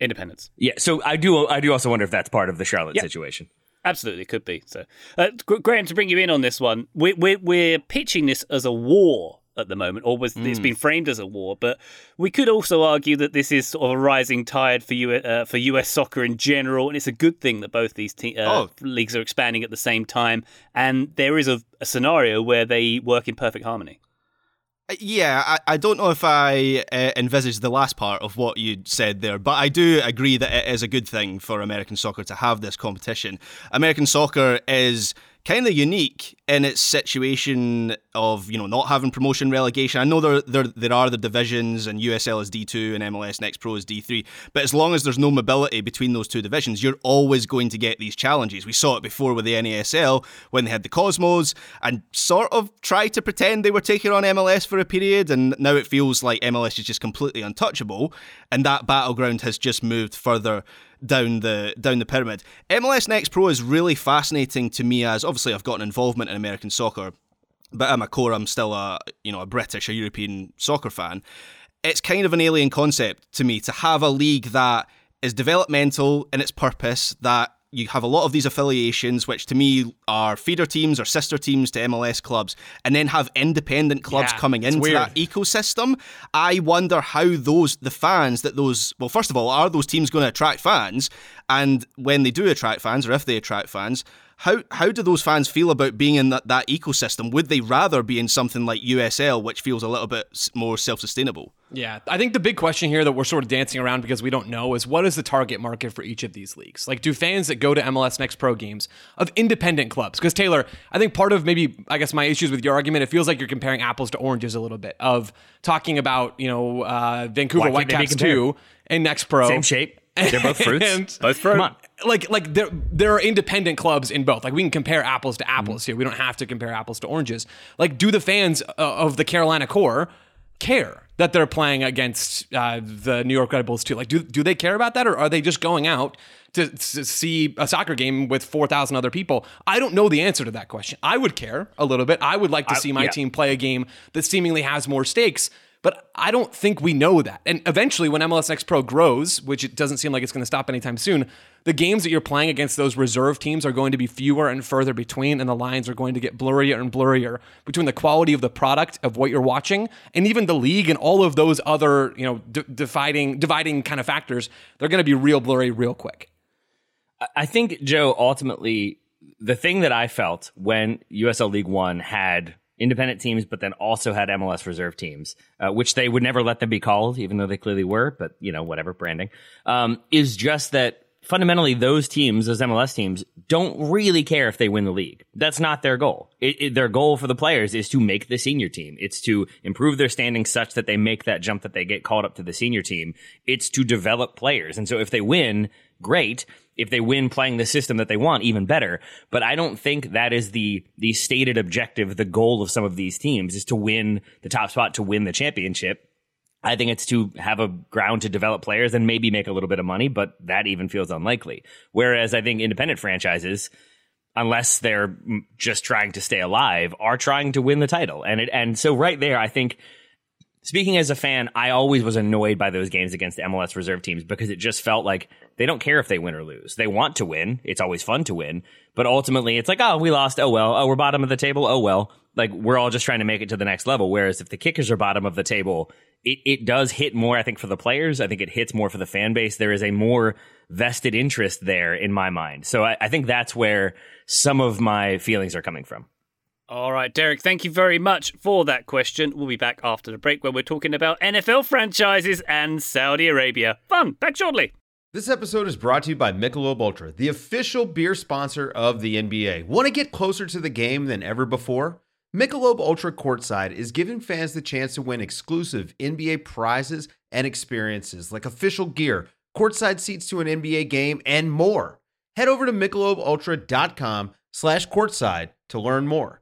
Independence. Yeah, so I do I do also wonder if that's part of the Charlotte situation. Absolutely, it could be. So, uh, Graham, to bring you in on this one, we're, we're, we're pitching this as a war at the moment, or was it's been framed as a war. But we could also argue that this is sort of a rising tide for U, uh, for US soccer in general, and it's a good thing that both these te- uh, Oh. leagues are expanding at the same time. And there is a, a scenario where they work in perfect harmony. Yeah, I, I don't know if I uh, envisage the last part of what you said there, but I do agree that it is a good thing for American soccer to have this competition. American soccer is kind of unique in its situation of you know not having promotion relegation. I know there there there are the divisions and USL is D two and MLS Next Pro is D three, but as long as there's no mobility between those two divisions, you're always going to get these challenges. We saw it before with the NASL when they had the Cosmos and sort of tried to pretend they were taking on MLS for a period, and now it feels like MLS is just completely untouchable, and that battleground has just moved further down the down the pyramid. MLS Next Pro is really fascinating to me as obviously I've got an involvement in American soccer, but at my core I'm still a you know a British, a European soccer fan. It's kind of an alien concept to me to have a league that is developmental in its purpose, that you have a lot of these affiliations, which to me are feeder teams or sister teams to MLS clubs, and then have independent clubs Yeah, coming into weird. that ecosystem. I wonder how those the fans that those well, first of all, are those teams going to attract fans? And when they do attract fans, or if they attract fans, how how do those fans feel about being in that, that ecosystem? Would they rather be in something like USL, which feels a little bit more self sustainable? Yeah, I think the big question here that we're sort of dancing around because we don't know is what is the target market for each of these leagues? Like, do fans that go to MLS Next Pro games of independent clubs? Because Taylor, I think part of maybe I guess my issues with your argument, it feels like you're comparing apples to oranges a little bit of talking about you know uh, Vancouver Why can't they be Whitecaps two and Next Pro, Same shape. They're both fruits. And- Both fruit. Come on. Like like there there are independent clubs in both. Like we can compare apples to Mm-hmm. apples here. We don't have to compare apples to oranges. Like do the fans uh, of the Carolina core care that they're playing against uh, the New York Red Bulls too? Like do do they care about that or are they just going out to, to see a soccer game with 4,000 other people? I don't know the answer to that question. I would care a little bit. I would like to see my yeah. team play a game that seemingly has more stakes. But I don't think we know that. And eventually, when MLS Next Pro grows, which it doesn't seem like it's going to stop anytime soon, the games that you're playing against those reserve teams are going to be fewer and further between, and the lines are going to get blurrier and blurrier between the quality of the product of what you're watching and even the league and all of those other, you know, d- dividing dividing kind of factors. They're going to be real blurry real quick. I think Joe ultimately the thing that I felt when USL League One had independent teams, but then also had MLS reserve teams, uh, which they would never let them be called, even though they clearly were. But you know, whatever branding um, is just that fundamentally those teams, those MLS teams, don't really care if they win the league. That's not their goal. It, it, their goal for the players is to make the senior team. It's to improve their standing such that they make that jump that they get called up to the senior team. It's to develop players. And so if they win, great. If they win playing the system that they want, even better. But I don't think that is the the stated objective, the goal of some of these teams is to win the top spot to win the championship I think it's to have a ground to develop players and maybe make a little bit of money, but that even feels unlikely. Whereas I think independent franchises, unless they're just trying to stay alive, are trying to win the title. And it, and so right there, I think speaking as a fan, I always was annoyed by those games against MLS reserve teams because it just felt like they don't care if they win or lose. They want to win. It's always fun to win, but ultimately it's like, oh, we lost. Oh well. Oh, we're bottom of the table. Oh well. Like we're all just trying to make it to the next level. Whereas if the kickers are bottom of the table, it, it does hit more, I think, for the players. I think it hits more for the fan base. There is a more vested interest there in my mind. So I, I think that's where some of my feelings are coming from. All right, Derek, thank you very much for that question. We'll be back after the break where we're talking about NFL franchises and Saudi Arabia. Fun, back shortly. This episode is brought to you by Michelob Ultra, the official beer sponsor of the NBA. Want to get closer to the game than ever before? Michelob Ultra Courtside is giving fans the chance to win exclusive NBA prizes and experiences like official gear, courtside seats to an NBA game, and more. Head over to michelobultra.com slash courtside to learn more.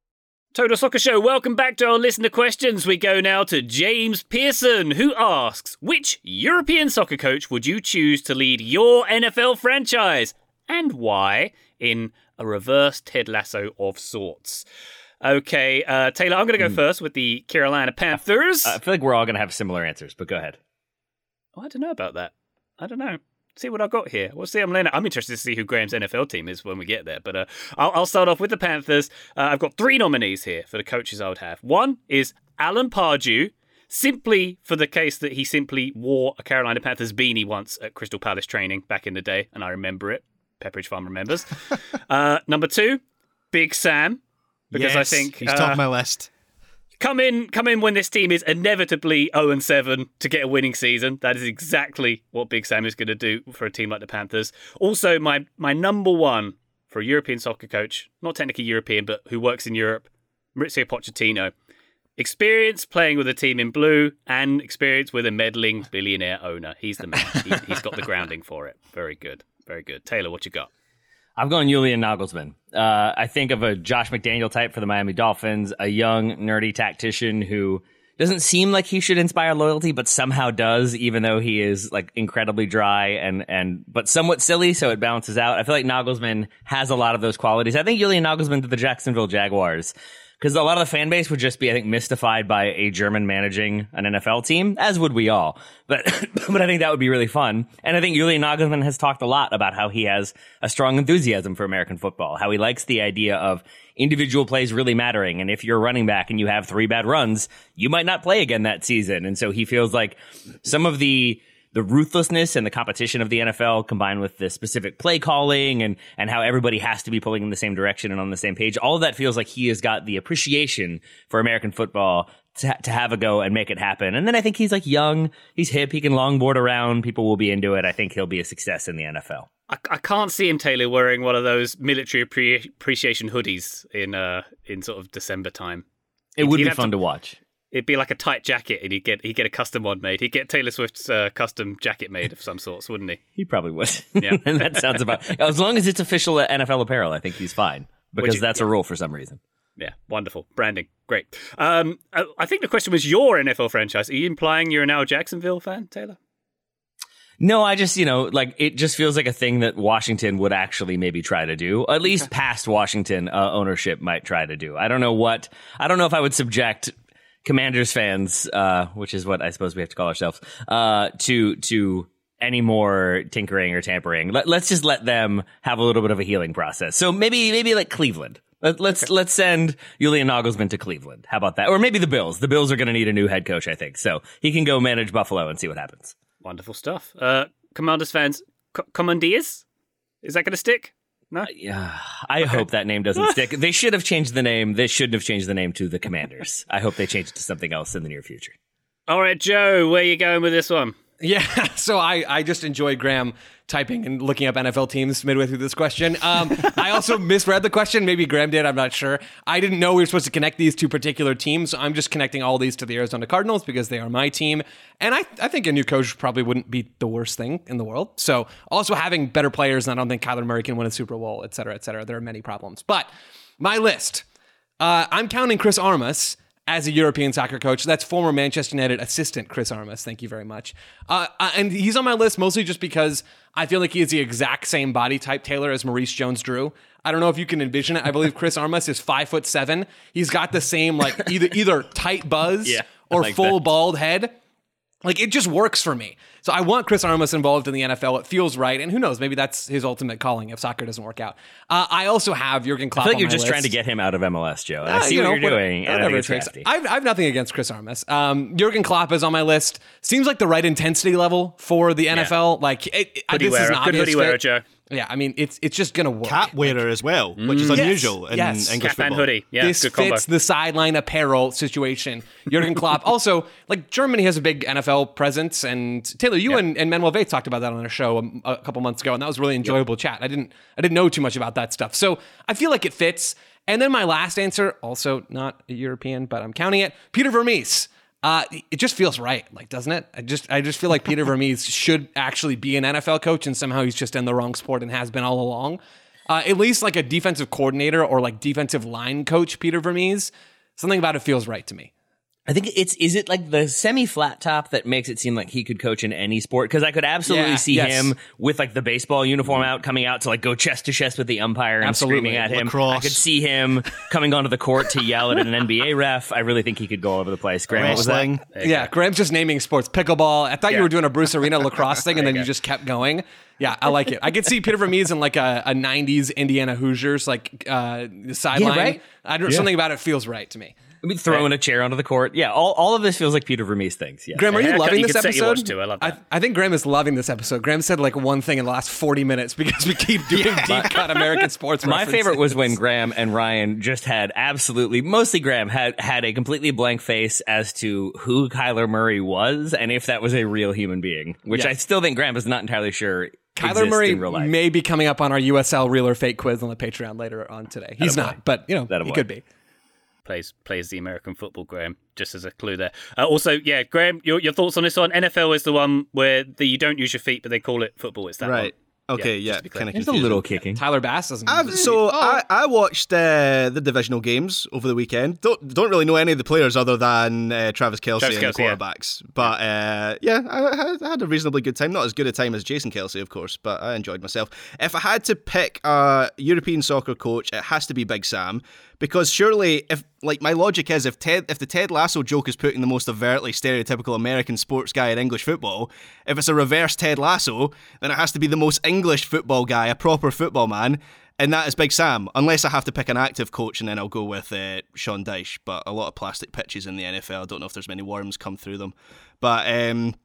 Total Soccer Show, welcome back to our listener questions. We go now to James Pearson, who asks Which European soccer coach would you choose to lead your NFL franchise? And why? In a reverse Ted Lasso of sorts. Okay, uh, Taylor, I'm going to go mm. first with the Carolina Panthers. I feel like we're all going to have similar answers, but go ahead. Oh, I don't know about that. I don't know. See what I've got here. We'll see. I'm learning. I'm interested to see who Graham's NFL team is when we get there. But uh, I'll, I'll, start off with the Panthers. Uh, I've got three nominees here for the coaches I would have. One is Alan Pardew, simply for the case that he simply wore a Carolina Panthers beanie once at Crystal Palace training back in the day, and I remember it. Pepperidge Farm remembers. uh, number two, Big Sam, because yes, I think he's top of my list come in come in when this team is inevitably 0 and 7 to get a winning season. That is exactly what Big Sam is going to do for a team like the Panthers. Also, my my number one for a European soccer coach, not technically European, but who works in Europe, Mauricio Pochettino. Experience playing with a team in blue and experience with a meddling billionaire owner. He's the man. he, he's got the grounding for it. Very good. Very good. Taylor, what you got? I've going Julian Nagelsmann. Uh, I think of a Josh McDaniel type for the Miami Dolphins, a young, nerdy tactician who doesn't seem like he should inspire loyalty, but somehow does, even though he is like incredibly dry and, and, but somewhat silly. So it balances out. I feel like Nagelsmann has a lot of those qualities. I think Julian Nagelsmann to the Jacksonville Jaguars because a lot of the fan base would just be, I think, mystified by a German managing an NFL team, as would we all. But, but I think that would be really fun. And I think Julian Nagelsmann has talked a lot about how he has a strong enthusiasm for American football, how he likes the idea of individual plays really mattering. And if you're running back and you have three bad runs, you might not play again that season. And so he feels like some of the the ruthlessness and the competition of the NFL combined with the specific play calling and, and how everybody has to be pulling in the same direction and on the same page. All of that feels like he has got the appreciation for American football to, to have a go and make it happen. And then I think he's like young, he's hip, he can longboard around. People will be into it. I think he'll be a success in the NFL. I, I can't see him Taylor wearing one of those military appreciation hoodies in uh in sort of December time. It would be fun to, to watch it'd be like a tight jacket, and he'd get he'd get a custom one made. He'd get Taylor Swift's uh, custom jacket made of some sorts, wouldn't he? He probably would. Yeah, and that sounds about as long as it's official NFL apparel. I think he's fine because you, that's yeah. a rule for some reason. Yeah, wonderful branding, great. Um, I, I think the question was your NFL franchise. Are you implying you're now a Jacksonville fan, Taylor? No, I just, you know, like it just feels like a thing that Washington would actually maybe try to do. At least past Washington uh, ownership might try to do. I don't know what, I don't know if I would subject Commanders fans, uh, which is what I suppose we have to call ourselves, uh, to to any more tinkering or tampering. Let, us just let them have a little bit of a healing process. So maybe maybe like Cleveland. Let, let's okay. let's send Julian Nagelsmann to Cleveland. How about that? Or maybe the Bills. The Bills are going to need a new head coach, I think. So he can go manage Buffalo and see what happens. Wonderful stuff. Uh, Commanders fans, C- Commandeers, is that going to stick? No. Yeah, I okay. hope that name doesn't stick. They should have changed the name. They shouldn't have changed the name to the Commanders. I hope they change it to something else in the near future. All right, Joe, where are you going with this one? Yeah, so I, I just enjoyed Graham typing and looking up NFL teams midway through this question. Um, I also misread the question. Maybe Graham did. I'm not sure. I didn't know we were supposed to connect these two particular teams. So I'm just connecting all these to the Arizona Cardinals because they are my team. And I, I think a new coach probably wouldn't be the worst thing in the world. So also having better players, and I don't think Kyler Murray can win a Super Bowl, et cetera, et cetera. There are many problems. But my list. Uh, I'm counting Chris Armas as a European soccer coach. That's former Manchester United assistant Chris Armas. Thank you very much. Uh, uh, and he's on my list mostly just because I feel like he is the exact same body type Taylor as Maurice Jones-Drew. I don't know if you can envision it. I believe Chris Armas is five foot seven. He's got the same like either either tight buzz yeah, or like full that. bald head. Like it just works for me. So I want Chris Armas involved in the NFL. It feels right, and who knows? Maybe that's his ultimate calling if soccer doesn't work out. Uh, I also have Jurgen Klopp. I feel like you're just list. trying to get him out of MLS, Joe. Uh, I see you what you're doing. Whatever it takes. I've, I've, nothing against Chris Armas. Um, Jurgen Klopp is on my list. Seems like the right intensity level for the NFL. Yeah. Like it, it, this is an Good hoodie wearer, Joe. Yeah, I mean it's it's just gonna work. Cap wearer as well, which is mm. unusual yes, in yes. English Cap football. and hoodie. Yeah, this fits combo. the sideline apparel situation. Jurgen Klopp. also, like Germany has a big NFL presence, and Taylor, you and, and Manuel Veth talked about that on a show a, a couple months ago, and that was a really enjoyable chat. I didn't I didn't know too much about that stuff, so I feel like it fits. And then my last answer, also not a European, but I'm counting it. Peter Vermes. Uh, it just feels right, like doesn't it? I just I just feel like Peter Vermes should actually be an NFL coach, and somehow he's just in the wrong sport and has been all along. Uh, at least like a defensive coordinator or like defensive line coach, Peter Vermes. Something about it feels right to me. I think it's is it like the semi flat top that makes it seem like he could coach in any sport because I could absolutely yeah, see yes. him with like the baseball uniform out coming out to like go chest to chest with the umpire and absolutely. screaming at him. Lacrosse. I could see him coming onto the court to yell at an NBA ref. I really think he could go all over the place. Graham, what was that? Yeah, Graham's just naming sports. Pickleball. I thought yeah. you were doing a Bruce Arena lacrosse thing and then you, you just kept going. Yeah, I like it. I could see Peter Vermes in like a, a '90s Indiana Hoosiers like uh, sideline. Yeah, right? I don't, Something about it feels right to me. I mean, throwing a chair onto the court. Yeah, all, all of this feels like Peter Vermes things. Yeah. Graham, are you loving you this episode? Too. I love that. I, I, think Graham is loving this episode. Graham said like one thing in the last 40 minutes because we keep doing yeah. deep cut American sports My favorite was when Graham and Ryan just had absolutely, mostly Graham, had, had a completely blank face as to who Kyler Murray was and if that was a real human being, which I still think Graham is not entirely sure Kyler Murray may be coming up on our USL real or fake quiz on the Patreon later on today. He's not, but you know, he could be plays plays the American football. Graham, just as a clue there. Uh, also, yeah, Graham, your your thoughts on this one? NFL is the one where the, you don't use your feet, but they call it football. It's that right. One. Okay, yeah, yeah kind of. There's a little kicking. Tyler Bass doesn't. so oh. I, I watched uh, the divisional games over the weekend. Don't don't really know any of the players other than uh, Travis Kelce Travis and Kelce, the quarterbacks. Yeah. But uh, yeah, I, I, had a reasonably good time. Not as good a time as Jason Kelce, of course, but I enjoyed myself. If I had to pick a European soccer coach, it has to be Big Sam because surely if like my logic is if Ted if the Ted Lasso joke is putting the most overtly stereotypical American sports guy in English football, if it's a reverse Ted Lasso, then it has to be the most English football guy, a proper football man, and that is Big Sam. Unless I have to pick an active coach, and then I'll go with uh, Sean Dyche. But a lot of plastic pitches in the NFL. I don't know if there's many worms come through them, but. Um,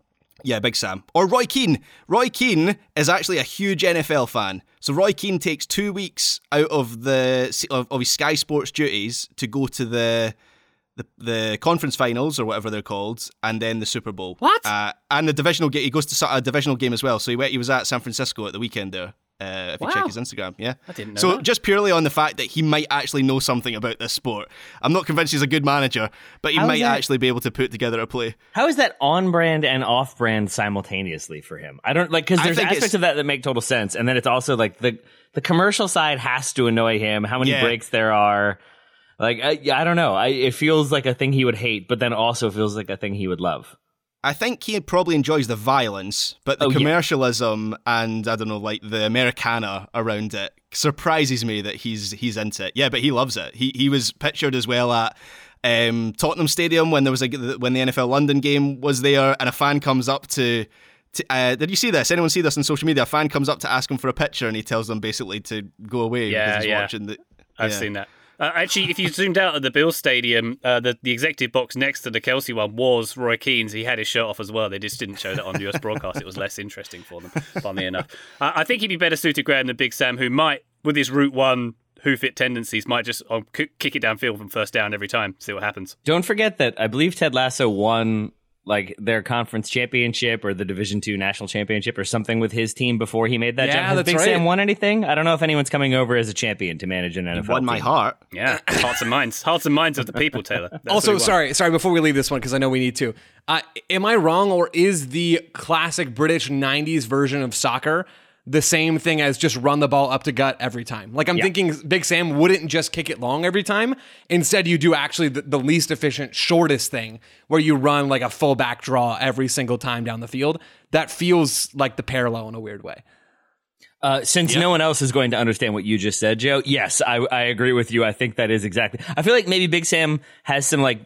yeah, Big Sam. Or Roy Keane. Roy Keane is actually a huge NFL fan. So Roy Keane takes two weeks out of the of, of his Sky Sports duties to go to the the, the conference finals or whatever they're called, and then the Super Bowl. What? Uh, and the divisional game. He goes to a divisional game as well. So he went. He was at San Francisco at the weekend there. Uh, if wow. you check his Instagram, yeah. I didn't know. So that. just purely on the fact that he might actually know something about this sport, I'm not convinced he's a good manager, but he How might actually be able to put together a play. How is that on brand and off brand simultaneously for him? I don't like because there's aspects of that that make total sense, and then it's also like the the commercial side has to annoy him. How many yeah. breaks there are. Like I, I don't know. I, it feels like a thing he would hate, but then also feels like a thing he would love. I think he probably enjoys the violence, but the oh, commercialism yeah. and I don't know, like the Americana around it surprises me that he's he's into it. Yeah, but he loves it. He he was pictured as well at um, Tottenham Stadium when there was a when the NFL London game was there, and a fan comes up to uh, did you see this? Anyone see this on social media? A fan comes up to ask him for a picture, and he tells them basically to go away Yeah, because he's yeah. watching the. I've yeah. seen that. Uh, actually, if you zoomed out at the Bill Stadium, uh, the the executive box next to the Kelce one was Roy Keane's. He had his shirt off as well. They just didn't show that on the US broadcast. It was less interesting for them, funnily enough. Uh, I think he'd be better suited, Graham, than Big Sam, who might, with his Route One hoof it tendencies, might just um, kick it downfield from first down every time. See what happens. Don't forget that I believe Ted Lasso won like their conference championship or the Division Two national championship or something with his team before he made that Yeah, jump. Has that's Big right. Sam won anything? I don't know if anyone's coming over as a champion to manage an NFL. Won my heart. Yeah, hearts and minds, hearts and minds of the people, Taylor. That's also, sorry, sorry. Before we leave this one, because I know we need to. Uh, am I wrong, or is the classic British '90s version of soccer the same thing as just run the ball up to gut every time? Like I'm thinking, Big Sam wouldn't just kick it long every time. Instead, you do actually the, the least efficient, shortest thing, where you run like a full back draw every single time down the field. That feels like the parallel in a weird way. Uh, since no one else is going to understand what you just said, Joe, yes, I, I agree with you. I think that is exactly. I feel like maybe Big Sam has some like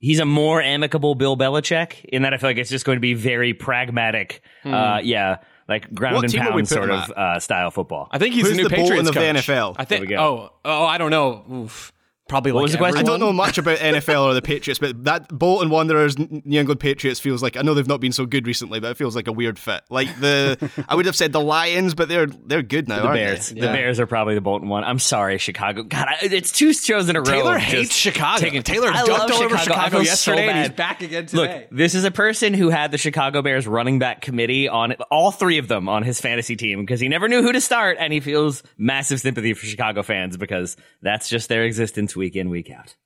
he's a more amicable Bill Belichick in that I feel like it's just going to be very pragmatic. Uh, yeah, like ground What and team are we pound sort of uh, style football. I think he's Who's the new the Bolton Patriots of the coach. NFL? I think. There we Oh, oh, I don't know. Oof. Probably like was the question? I don't know much about NFL or the Patriots, but that Bolton Wanderers, New England Patriots feels like I know they've not been so good recently, but it feels like a weird fit. Like the, I would have said the Lions, but they're they're good now. the aren't Bears. They? The Bears are probably the Bolton one. I'm sorry, Chicago. God, I, it's two shows in a row. Taylor hates Chicago. taking- Taylor I dunked love all over Chicago feel yesterday, so and he's back again today. Look, this is a person who had the Chicago Bears running back committee on all three of them on his fantasy team because he never knew who to start, and he feels massive sympathy for Chicago fans because that's just their existence week in week out.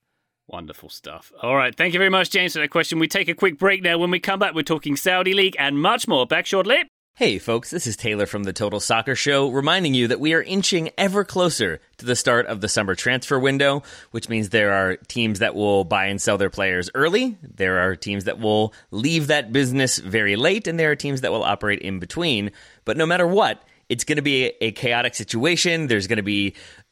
Wonderful stuff. All right. Thank you very much, James, for that question. We take a quick break now. When we come back, we're talking Saudi League and much more. Back shortly. Hey, folks, this is Taylor from the Total Soccer Show, reminding you that we are inching ever closer to the start of the summer transfer window, which means there are teams that will buy and sell their players early. There are teams that will leave that business very late, and there are teams that will operate in between. But no matter what, it's going to be a chaotic situation. There's going to be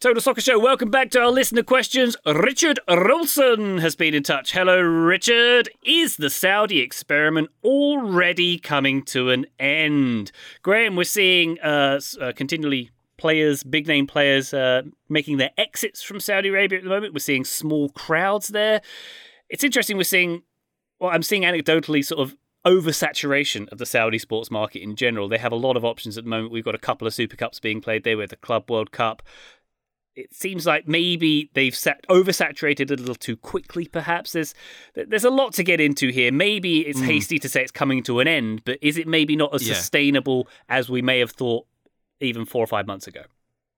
Total Soccer Show, welcome back to our listener questions. Richard Rolson has been in touch. Hello, Richard. Is the Saudi experiment already coming to an end? Graham, we're seeing uh, uh, continually players, big name players, uh, making their exits from Saudi Arabia at the moment. We're seeing small crowds there. It's interesting, we're seeing, well, I'm seeing anecdotally sort of oversaturation of the Saudi sports market in general. They have a lot of options at the moment. We've got a couple of Super Cups being played there with the Club World Cup it seems like maybe they've sat, oversaturated a little too quickly. Perhaps there's there's a lot to get into here. Maybe it's mm. hasty to say it's coming to an end, but is it maybe not as yeah. sustainable as we may have thought even four or five months ago?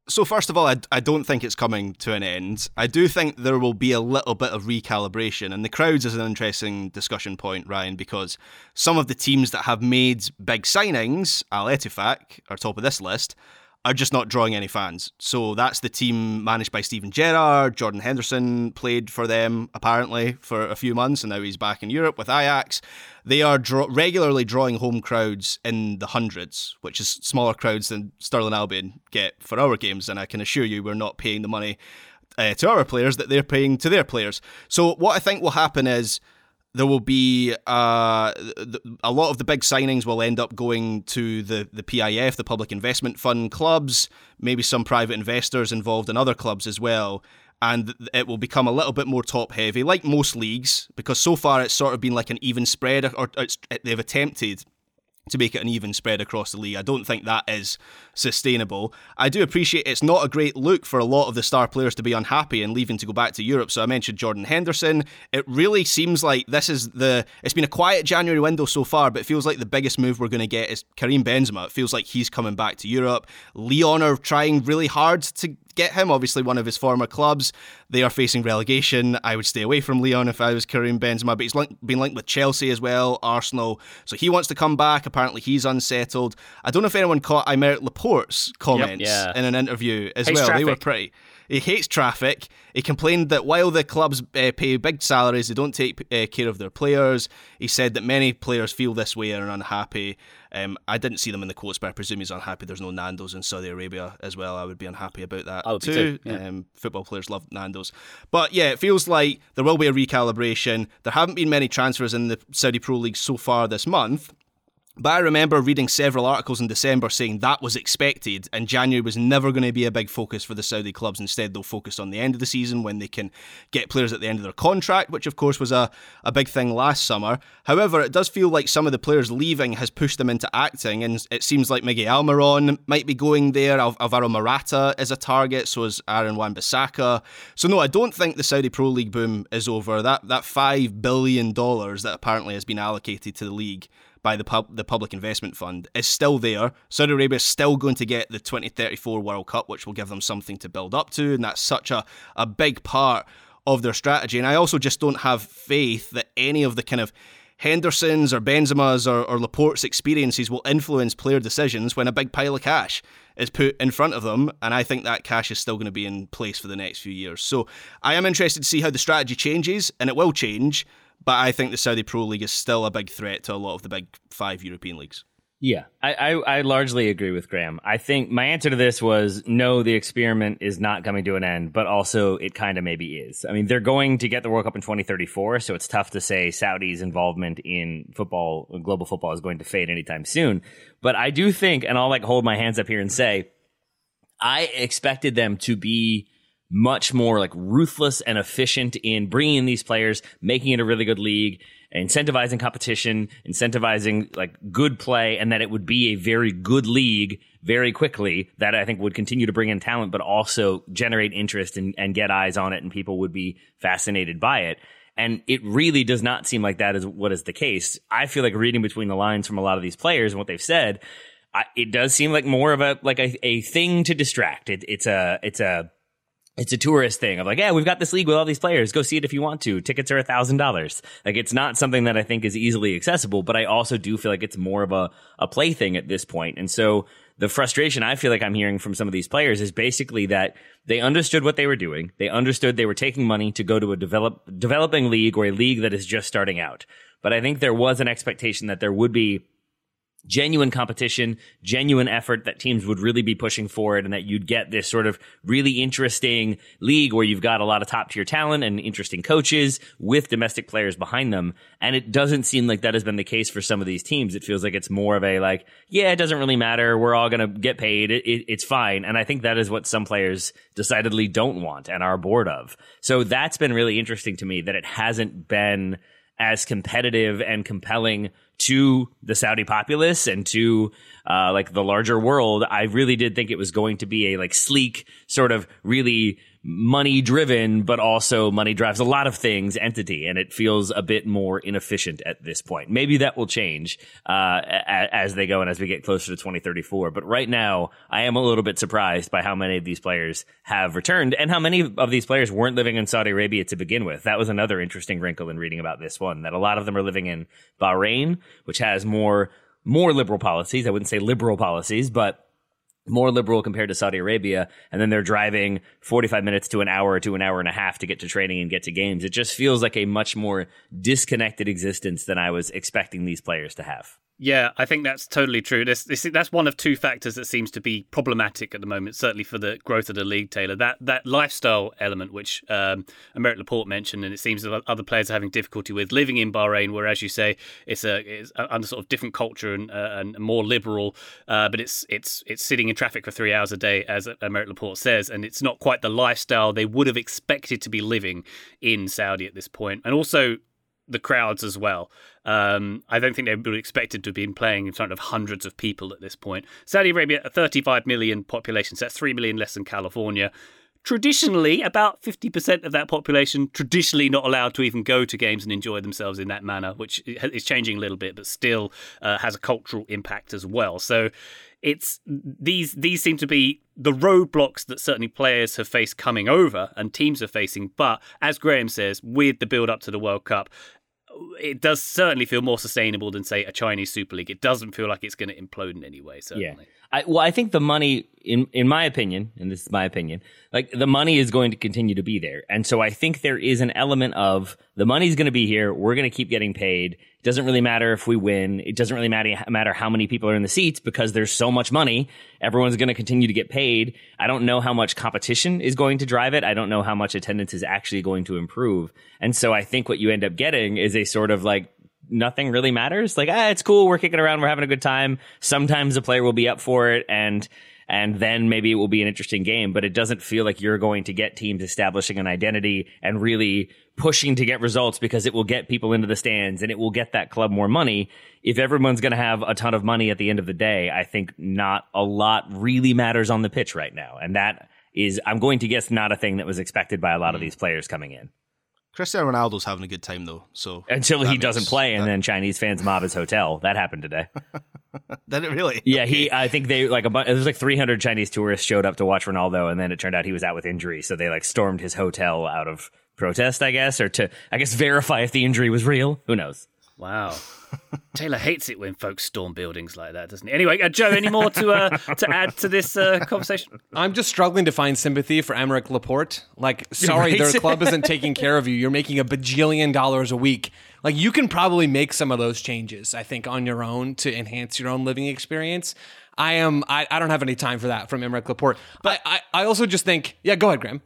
So first of all, I, I don't think it's coming to an end. I do think there will be a little bit of recalibration, and the crowds is an interesting discussion point, Ryan, because some of the teams that have made big signings, Al Ettifaq, are top of this list, are just not drawing any fans. So that's the team managed by Steven Gerrard. Jordan Henderson played for them apparently for a few months, and now he's back in Europe with Ajax. They are draw- regularly drawing home crowds in the hundreds, which is smaller crowds than Stirling Albion get for our games. And I can assure you, we're not paying the money uh, to our players that they're paying to their players. So what I think will happen is there will be uh, a lot of the big signings will end up going to the, the PIF, the Public Investment Fund clubs, maybe some private investors involved in other clubs as well. And it will become a little bit more top heavy, like most leagues, because so far it's sort of been like an even spread, or they've attempted to make it an even spread across the league. I don't think that is sustainable. I do appreciate it's not a great look for a lot of the star players to be unhappy and leaving to go back to Europe. So I mentioned Jordan Henderson. It really seems like this is the it's been a quiet January window so far, but it feels like the biggest move we're going to get is Karim Benzema. It feels like he's coming back to Europe. Lyon are trying really hard to get him. Obviously, one of his former clubs. They are facing relegation. I would stay away from Lyon if I was Karim Benzema, but he's been linked with Chelsea as well, Arsenal. So he wants to come back. Apparently, he's unsettled. I don't know if anyone caught Aymeric Laporte's comments yep, yeah. in an interview as Hates well. Traffic. They were pretty. He hates traffic. He complained that while the clubs uh, pay big salaries, they don't take uh, care of their players. He said that many players feel this way and are unhappy. Um, I didn't see them in the quotes, but I presume he's unhappy. There's no Nando's in Saudi Arabia as well. I would be unhappy about that I would too. too. Yeah. Um, football players love Nando's, but yeah, it feels like there will be a recalibration. There haven't been many transfers in the Saudi Pro League so far this month. But I remember reading several articles in December saying that was expected, and January was never going to be a big focus for the Saudi clubs. Instead, they'll focus on the end of the season when they can get players at the end of their contract, which of course was a, a big thing last summer. However, it does feel like some of the players leaving has pushed them into acting, and it seems like Miguel Almiron might be going there. Al- Alvaro Morata is a target, so is Aaron Wan-Bissaka. So no, I don't think the Saudi Pro League boom is over. That that five billion dollars that apparently has been allocated to the league by the pub, the Public Investment Fund is still there. Saudi Arabia is still going to get the 2034 World Cup, which will give them something to build up to, and that's such a, a big part of their strategy. And I also just don't have faith that any of the kind of Henderson's or Benzema's or, or Laporte's experiences will influence player decisions when a big pile of cash is put in front of them. And I think that cash is still going to be in place for the next few years. So I am interested to see how the strategy changes, and it will change. But I think the Saudi Pro League is still a big threat to a lot of the big five European leagues. Yeah, I, I, I, largely agree with Graham. I think my answer to this was no, the experiment is not coming to an end, but also it kind of maybe is. I mean, they're going to get the World Cup in 2034, so it's tough to say Saudi's involvement in football, global football, is going to fade anytime soon. But I do think, and I'll like hold my hands up here and say, I expected them to be much more like ruthless and efficient in bringing in these players, making it a really good league incentivizing competition, incentivizing like good play, and that it would be a very good league very quickly that I think would continue to bring in talent, but also generate interest and, and get eyes on it, and people would be fascinated by it. And it really does not seem like that is what is the case. I feel like reading between the lines from a lot of these players and what they've said, I, it does seem like more of a like a, a thing to distract. It, it's a it's a it's a tourist thing of like, yeah, we've got this league with all these players. Go see it if you want to. Tickets are a thousand dollars. Like it's not something that I think is easily accessible, but I also do feel like it's more of a, a play thing at this point. And so the frustration I feel like I'm hearing from some of these players is basically that they understood what they were doing. They understood they were taking money to go to a develop, developing league or a league that is just starting out. But I think there was an expectation that there would be genuine competition, genuine effort that teams would really be pushing forward and that you'd get this sort of really interesting league where you've got a lot of top tier talent and interesting coaches with domestic players behind them. And it doesn't seem like that has been the case for some of these teams. It feels like it's more of a like, yeah, it doesn't really matter. We're all going to get paid. It, it, it's fine. And I think that is what some players decidedly don't want and are bored of. So that's been really interesting to me that it hasn't been as competitive and compelling to the Saudi populace and to uh, like the larger world, I really did think it was going to be a like sleek, sort of really money driven, but also money drives a lot of things entity, and it feels a bit more inefficient at this point. Maybe that will change uh, as they go and as we get closer to 2034. But right now, I am a little bit surprised by how many of these players have returned and how many of these players weren't living in Saudi Arabia to begin with. That was another interesting wrinkle in reading about this one. That a lot of them are living in Bahrain, which has more more liberal policies. I wouldn't say liberal policies, but more liberal compared to Saudi Arabia, and then they're driving 45 minutes to an hour to an hour and a half to get to training and get to games. It just feels like a much more disconnected existence than I was expecting these players to have. Yeah, I think that's totally true. This, this, that's one of two factors that seems to be problematic at the moment, certainly for the growth of the league, Taylor. That that lifestyle element, which um, Laporte mentioned, and it seems that other players are having difficulty with living in Bahrain, where, as you say, it's a it's under sort of different culture and, uh, and more liberal, uh, but it's it's it's sitting in traffic for three hours a day, as Aymeric Laporte says, and it's not quite the lifestyle they would have expected to be living in Saudi at this point. And also, the crowds as well. Um, I don't think they would expected to have been playing in front of hundreds of people at this point. Saudi Arabia, a 35 million population, so that's 3 million less than California. Traditionally, about 50% of that population traditionally not allowed to even go to games and enjoy themselves in that manner, which is changing a little bit, but still uh, has a cultural impact as well. So it's these these seem to be the roadblocks that certainly players have faced coming over and teams are facing. But as Graham says, with the build up to the World Cup, it does certainly feel more sustainable than say a Chinese Super League. It doesn't feel like it's going to implode in any way. Certainly. Yeah. I, well, I think the money, in in my opinion, and this is my opinion, like the money is going to continue to be there, and so I think there is an element of the money's going to be here. We're going to keep getting paid. It doesn't really matter if we win. It doesn't really matter matter how many people are in the seats because there's so much money. Everyone's going to continue to get paid. I don't know how much competition is going to drive it. I don't know how much attendance is actually going to improve, and so I think what you end up getting is a sort of like nothing really matters. Like, ah, it's cool. We're kicking around. We're having a good time. Sometimes a player will be up for it and, and then maybe it will be an interesting game, but it doesn't feel like you're going to get teams establishing an identity and really pushing to get results because it will get people into the stands and it will get that club more money. If everyone's going to have a ton of money at the end of the day, I think not a lot really matters on the pitch right now. And that is, I'm going to guess, not a thing that was expected by a lot of these players coming in. Cristiano Ronaldo's having a good time though. So until he doesn't play, and that... then Chinese fans mob his hotel. That happened today. Did it really? Yeah, okay. he. I think they like a bunch. It was like 300 Chinese tourists showed up to watch Ronaldo, and then it turned out he was out with injury, so they like stormed his hotel out of protest, I guess, or to I guess verify if the injury was real. Who knows? Wow. Taylor hates it when folks storm buildings like that, doesn't he? Anyway, uh, Joe, any more to uh, to add to this uh, conversation? I'm just struggling to find sympathy for Aymeric Laporte. Like, sorry, Right. their club isn't taking care of you. You're making a bajillion dollars a week. Like, you can probably make some of those changes, I think, on your own to enhance your own living experience. I am. I, I don't have any time for that from Aymeric Laporte. But I, I, I also just think, yeah, go ahead, Graham.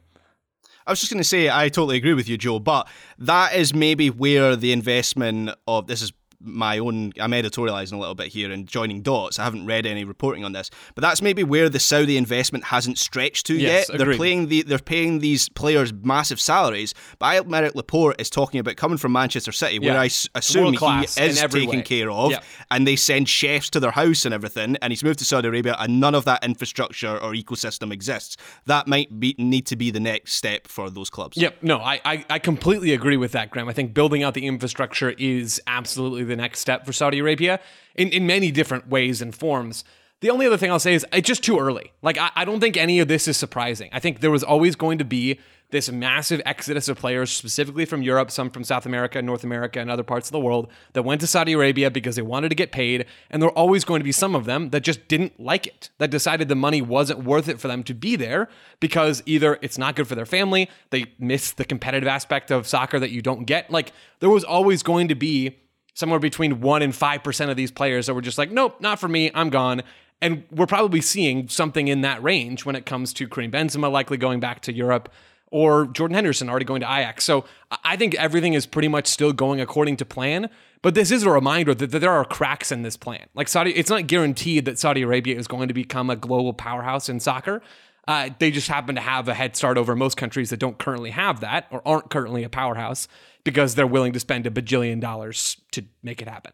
I was just going to say, I totally agree with you, Joe, but that is maybe where the investment of this is my own. I'm editorializing a little bit here and joining dots. I haven't read any reporting on this, but that's maybe where the Saudi investment hasn't stretched to Yes, yet. They're agreed. playing the they're paying these players massive salaries. But Aymeric Laporte is talking about coming from Manchester City, where Yeah. I s- assume he is taken way. care of, Yeah. and they send chefs to their house and everything. And he's moved to Saudi Arabia, and none of that infrastructure or ecosystem exists. That might be need to be the next step for those clubs. Yep. No, I, I, I completely agree with that, Graham. I think building out the infrastructure is absolutely the next step for Saudi Arabia in, in many different ways and forms. The only other thing I'll say is it's just too early. Like, I, I don't think any of this is surprising. I think there was always going to be this massive exodus of players, specifically from Europe, some from South America, North America, and other parts of the world, that went to Saudi Arabia because they wanted to get paid. And there were always going to be some of them that just didn't like it, that decided the money wasn't worth it for them to be there because either it's not good for their family, they miss the competitive aspect of soccer that you don't get. Like, there was always going to be somewhere between 1% and 5% of these players that were just like, nope, not for me, I'm gone. And we're probably seeing something in that range when it comes to Karim Benzema likely going back to Europe or Jordan Henderson already going to Ajax. So I- think everything is pretty much still going according to plan. But this is a reminder that, that there are cracks in this plan. Like Saudi, it's not guaranteed that Saudi Arabia is going to become a global powerhouse in soccer. Uh, they just happen to have a head start over most countries that don't currently have that or aren't currently a powerhouse because they're willing to spend a bajillion dollars to make it happen.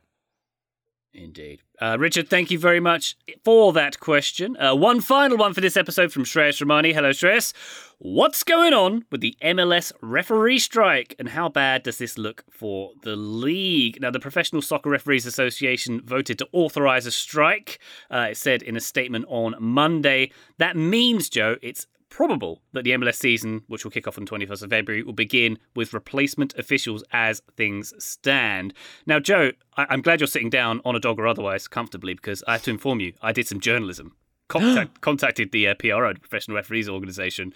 Indeed. Uh, Richard, thank you very much for that question. Uh, one final one for this episode from Shreyas Ramani. Hello, Shreyas. What's going on with the MLS referee strike, and how bad does this look for the league? Now, the Professional Soccer Referees Association voted to authorise a strike. Uh, it said in a statement on Monday. That means, Joe, it's probable that the MLS season, which will kick off on 21st of February, will begin with replacement officials as things stand. Now, Joe, I- I'm glad you're sitting down on a dog or otherwise comfortably because I have to inform you, I did some journalism. Contact, contacted the uh, PRO, the Professional Referees Organisation,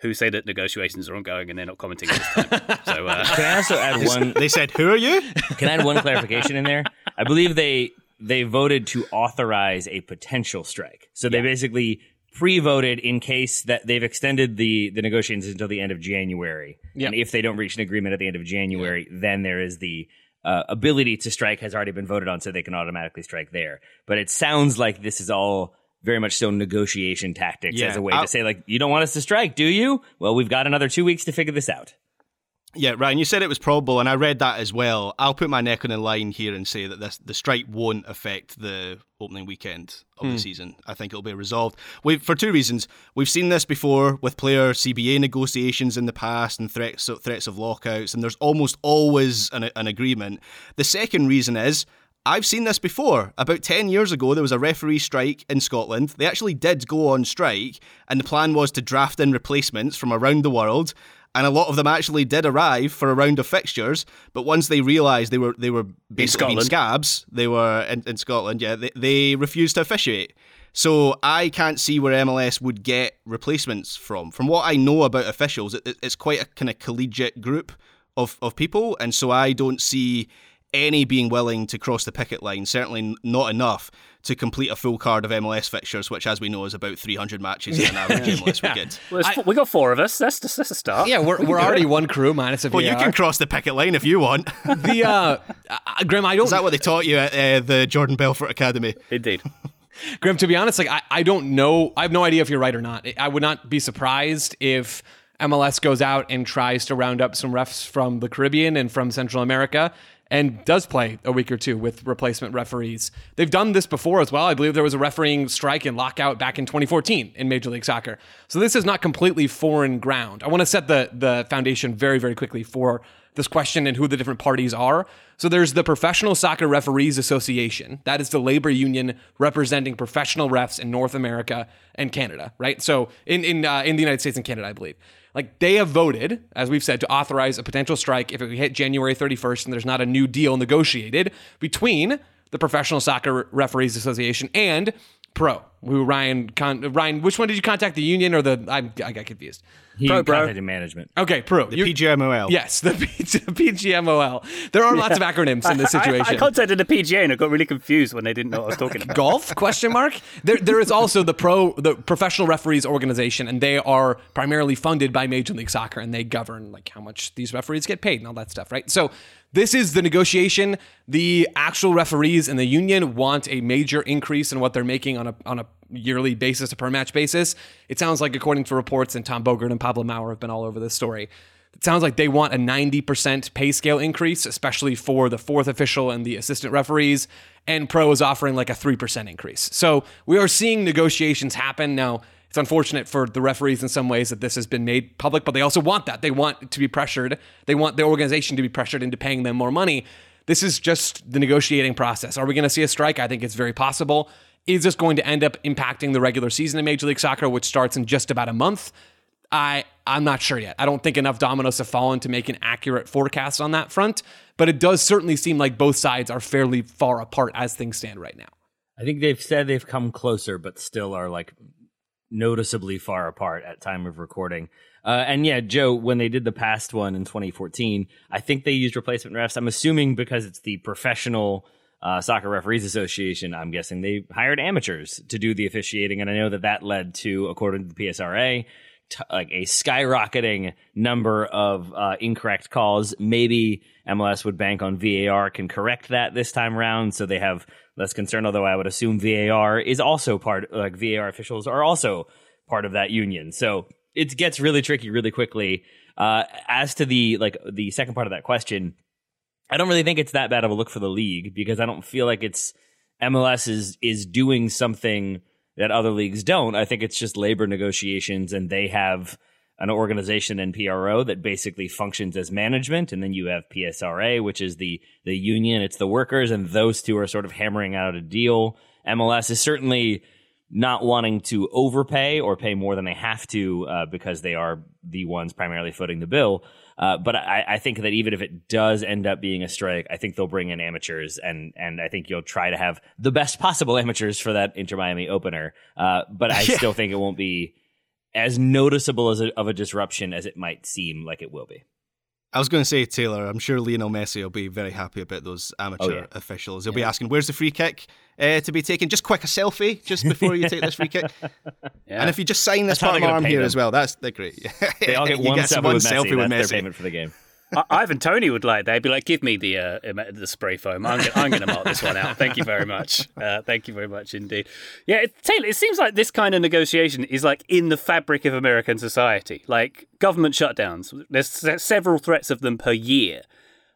who say that negotiations are ongoing and they're not commenting at this time. so, uh, Can I also add one? They said, "Who are you?" Can I add one clarification in there? I believe they they voted to authorize a potential strike. So they basically pre-voted in case that they've extended the the negotiations until the end of January. Yeah. And if they don't reach an agreement at the end of January, then there is the uh, ability to strike has already been voted on, so they can automatically strike there. But it sounds like this is all very much so negotiation tactics Yeah, as a way I'll- to say like, you don't want us to strike, do you? Well, we've got another two weeks to figure this out. Yeah, Ryan, you said it was probable, and I read that as well. I'll put my neck on the line here and say that this the strike won't affect the opening weekend of the hmm. season. I think it'll be resolved. we for two reasons. We've seen this before with player CBA negotiations in the past and threats threats of lockouts, and there's almost always an, an agreement. The second reason is. I've seen this before. About 10 years ago, there was a referee strike in Scotland. They actually did go on strike, and the plan was to draft in replacements from around the world and a lot of them actually did arrive for a round of fixtures. But once they realised they were they were basically being scabs, they were in, in Scotland. Yeah, they, they refused to officiate. So I can't see where MLS would get replacements from. From what I know about officials, it, it's quite a kind of collegiate group of of people, and so I don't see any being willing to cross the picket line. Certainly not enough to complete a full card of MLS fixtures, which, as we know, is about 300 matches in an average MLS weekend. well, it's four- we got four of us. That's, that's, that's a start. Yeah, we're, we're already one crew minus a Well, you can cross the picket line if you want. the uh, uh, Grim, I don't Is that what they taught you at uh, the Jordan Belfort Academy? Indeed. Grim, to be honest, like I, I don't know. I have no idea if you're right or not. I would not be surprised if MLS goes out and tries to round up some refs from the Caribbean and from Central America and does play a week or two with replacement referees. They've done this before as well. I believe there was a refereeing strike and lockout back in 2014 in Major League Soccer. So this is not completely foreign ground. I want to set the the foundation very very quickly for this question and who the different parties are. So there's the Professional Soccer Referees Association. That is the labor union representing professional refs in North America and Canada, right? So in in uh, in the United States and Canada, I believe. Like they have voted, as we've said, to authorize a potential strike if it hit January 31st and there's not a new deal negotiated between the Professional Soccer Referees Association and Pro. Who Ryan? Con- Ryan, which one did you contact? The union or the? I, I got confused. He Pro, bro. contacted management. Okay, Pro. The You- PGMOL. Yes, the P- PGMOL. There are lots of acronyms in this I- I- situation. I, contacted the PGA and I got really confused when they didn't know what I was talking about. golf question mark there there is also the pro the professional referees organization and they are primarily funded by major league soccer and they govern like how much these referees get paid and all that stuff right so this is the negotiation the actual referees and the union want a major increase in what they're making on a on a yearly basis a per match basis it sounds like according to reports and tom bogert and pablo maurer have been all over this story it sounds like they want a 90% pay scale increase, especially for the fourth official and the assistant referees. And Pro is offering like a 3% increase. So we are seeing negotiations happen. Now, it's unfortunate for the referees in some ways that this has been made public, but they also want that. They want to be pressured. They want the organization to be pressured into paying them more money. This is just the negotiating process. Are we going to see a strike? I think it's very possible. Is this going to end up impacting the regular season in Major League Soccer, which starts in just about a month? I I'm not sure yet. I don't think enough dominoes have fallen to make an accurate forecast on that front, but it does certainly seem like both sides are fairly far apart as things stand right now. I think they've said they've come closer, but still are like noticeably far apart at time of recording. Uh, and yeah, Joe, when they did the past one in 2014, I think they used replacement refs. I'm assuming because it's the professional uh, soccer referees association. I'm guessing they hired amateurs to do the officiating, and I know that that led to, according to the PSRA, t- like a skyrocketing number of uh, incorrect calls. Maybe MLS would bank on VAR can correct that this time around, so they have less concern. Although I would assume VAR is also part, like VAR officials are also part of that union. So it gets really tricky really quickly. Uh, as to the like the second part of that question, I don't really think it's that bad of a look for the league because I don't feel like it's MLS is is doing something that other leagues don't. I think it's just labor negotiations and they have an organization and PRO that basically functions as management and then you have PSRA which is the the union, it's the workers and those two are sort of hammering out a deal. MLS is certainly not wanting to overpay or pay more than they have to uh, because they are the ones primarily footing the bill. Uh, but I, I think that even if it does end up being a strike, I think they'll bring in amateurs, and and I think you'll try to have the best possible amateurs for that Inter Miami opener. Uh, but I still think it won't be as noticeable as a, of a disruption as it might seem like it will be. I was going to say, Taylor, I'm sure Lionel Messi will be very happy about those amateur Oh, yeah. officials. He'll be asking, where's the free kick uh, to be taken? Just quick, a selfie just before you take this free kick. And if you just sign this That's part of my arm here them. as well, that's they're great. They all get one, get selfie, one with Messi. selfie with Messi. payment for the game. Ivan Toney would like that. He'd be like, "Give me the uh, the spray foam. I'm going to mark this one out. Thank you very much. Uh, thank you very much indeed." Yeah, it, Taylor. It seems like this kind of negotiation is like in the fabric of American society. Like government shutdowns. There's several threats of them per year,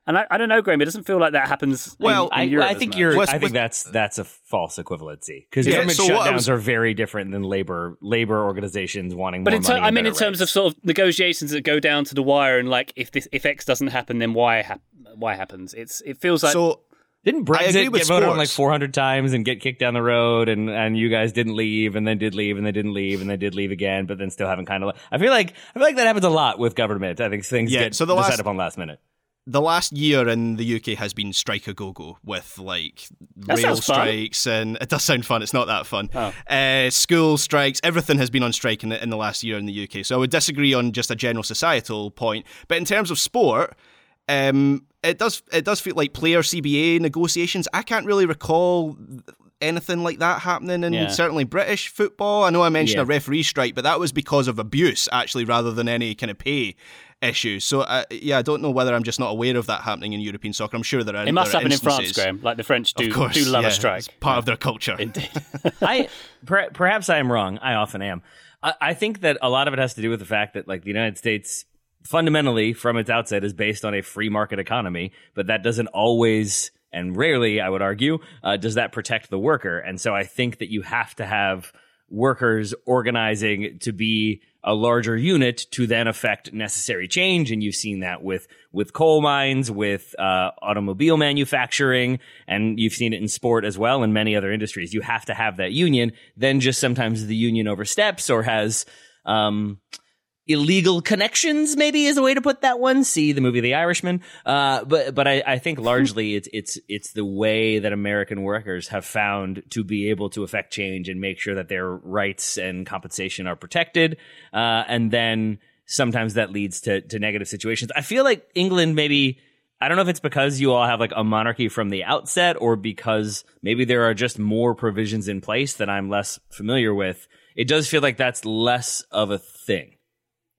and I, I don't know, Graham. It doesn't feel like that happens. Well, in, I, Europe I as think much. you're. What's- I think what's- that's that's a false equivalency because Yeah, government so shutdowns was- are very different than labor labor organizations wanting But more in ter- money. I mean, in better terms rates. of sort of negotiations that go down to the wire, and like if this if X doesn't happen, then Y hap- Y happens. It's it feels like so Didn't I Brexit with get voted on like 400 times and get kicked down the road, and, and you guys didn't leave, and then did leave, and then didn't leave, and then did leave again, but then still haven't kind of. I feel like I feel like that happens a lot with government. I think things Yeah, get so the decided last- upon last minute. The last year in the UK has been strike a go go with like rail sounds fun. strikes and it does sound fun. It's not that fun. Oh. Uh, school strikes, everything has been on strike in the, in the last year in the UK. So I would disagree on just a general societal point, but in terms of sport. Um, it does it does feel like player CBA negotiations. I can't really recall anything like that happening in Yeah. certainly British football. I know I mentioned Yeah. a referee strike, but that was because of abuse actually, rather than any kind of pay issues. So uh, yeah, I don't know whether I'm just not aware of that happening in European soccer. I'm sure there are. it must there are happen in France. Graham. Like the French do course, do love yeah, a strike. It's part of their culture. Indeed. I per, perhaps I am wrong. I often am. I, I think that a lot of it has to do with the fact that like the United States fundamentally from its outset is based on a free market economy, but that doesn't always and rarely, I would argue, uh, does that protect the worker. And so I think that you have to have workers organizing to be a larger unit to then affect necessary change. And you've seen that with, with coal mines, with, uh, automobile manufacturing, and you've seen it in sport as well and many other industries. You have to have that union. Then just sometimes the union oversteps or has, um, illegal connections maybe is a way to put that one see the movie the irishman uh, but but I, I think largely it's it's it's the way that american workers have found to be able to affect change and make sure that their rights and compensation are protected uh, and then sometimes that leads to to negative situations i feel like england maybe I don't know if it's because you all have like a monarchy from the outset or because maybe there are just more provisions in place that I'm less familiar with. It does feel like that's less of a thing.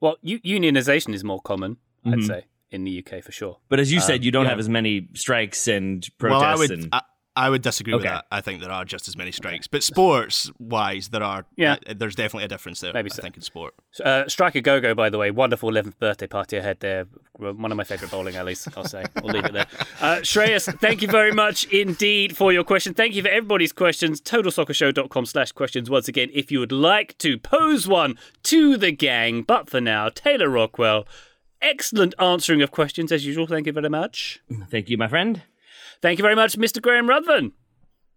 Well, u- unionization is more common, I'd mm-hmm. say, in the UK for sure. But as you said, um, you don't yeah. have as many strikes and Well, I protests would. and I, I would disagree with that. I think there are just as many strikes, but sports-wise, there are. Yeah. uh, there's definitely a difference there. Maybe I so. think in sport. Uh, Striker Go Go, by the way, wonderful 11th birthday party ahead there. One of my favourite bowling alleys, I'll say. We'll leave it there. Uh, Shreyas, thank you very much indeed for your question. Thank you for everybody's questions. TotalSoccerShow.com slash questions. Once again, if you would like to pose one to the gang. But for now, Taylor Rockwell, excellent answering of questions as usual. Thank you very much. thank you, my friend. Thank you very much, Mr. Graham Ruthven.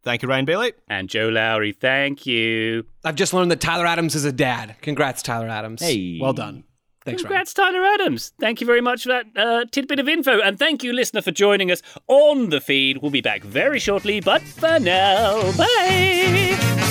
Thank you, Ryan Bailey. And Joe Lowery, thank you. I've just learned that Tyler Adams is a dad. Congrats, Tyler Adams. Hey. Well done. Thanks, Ryan. Congrats, Tyler Adams. Thank you very much for that uh, tidbit of info. And thank you, listener, for joining us on the feed. We'll be back very shortly, but for now, bye.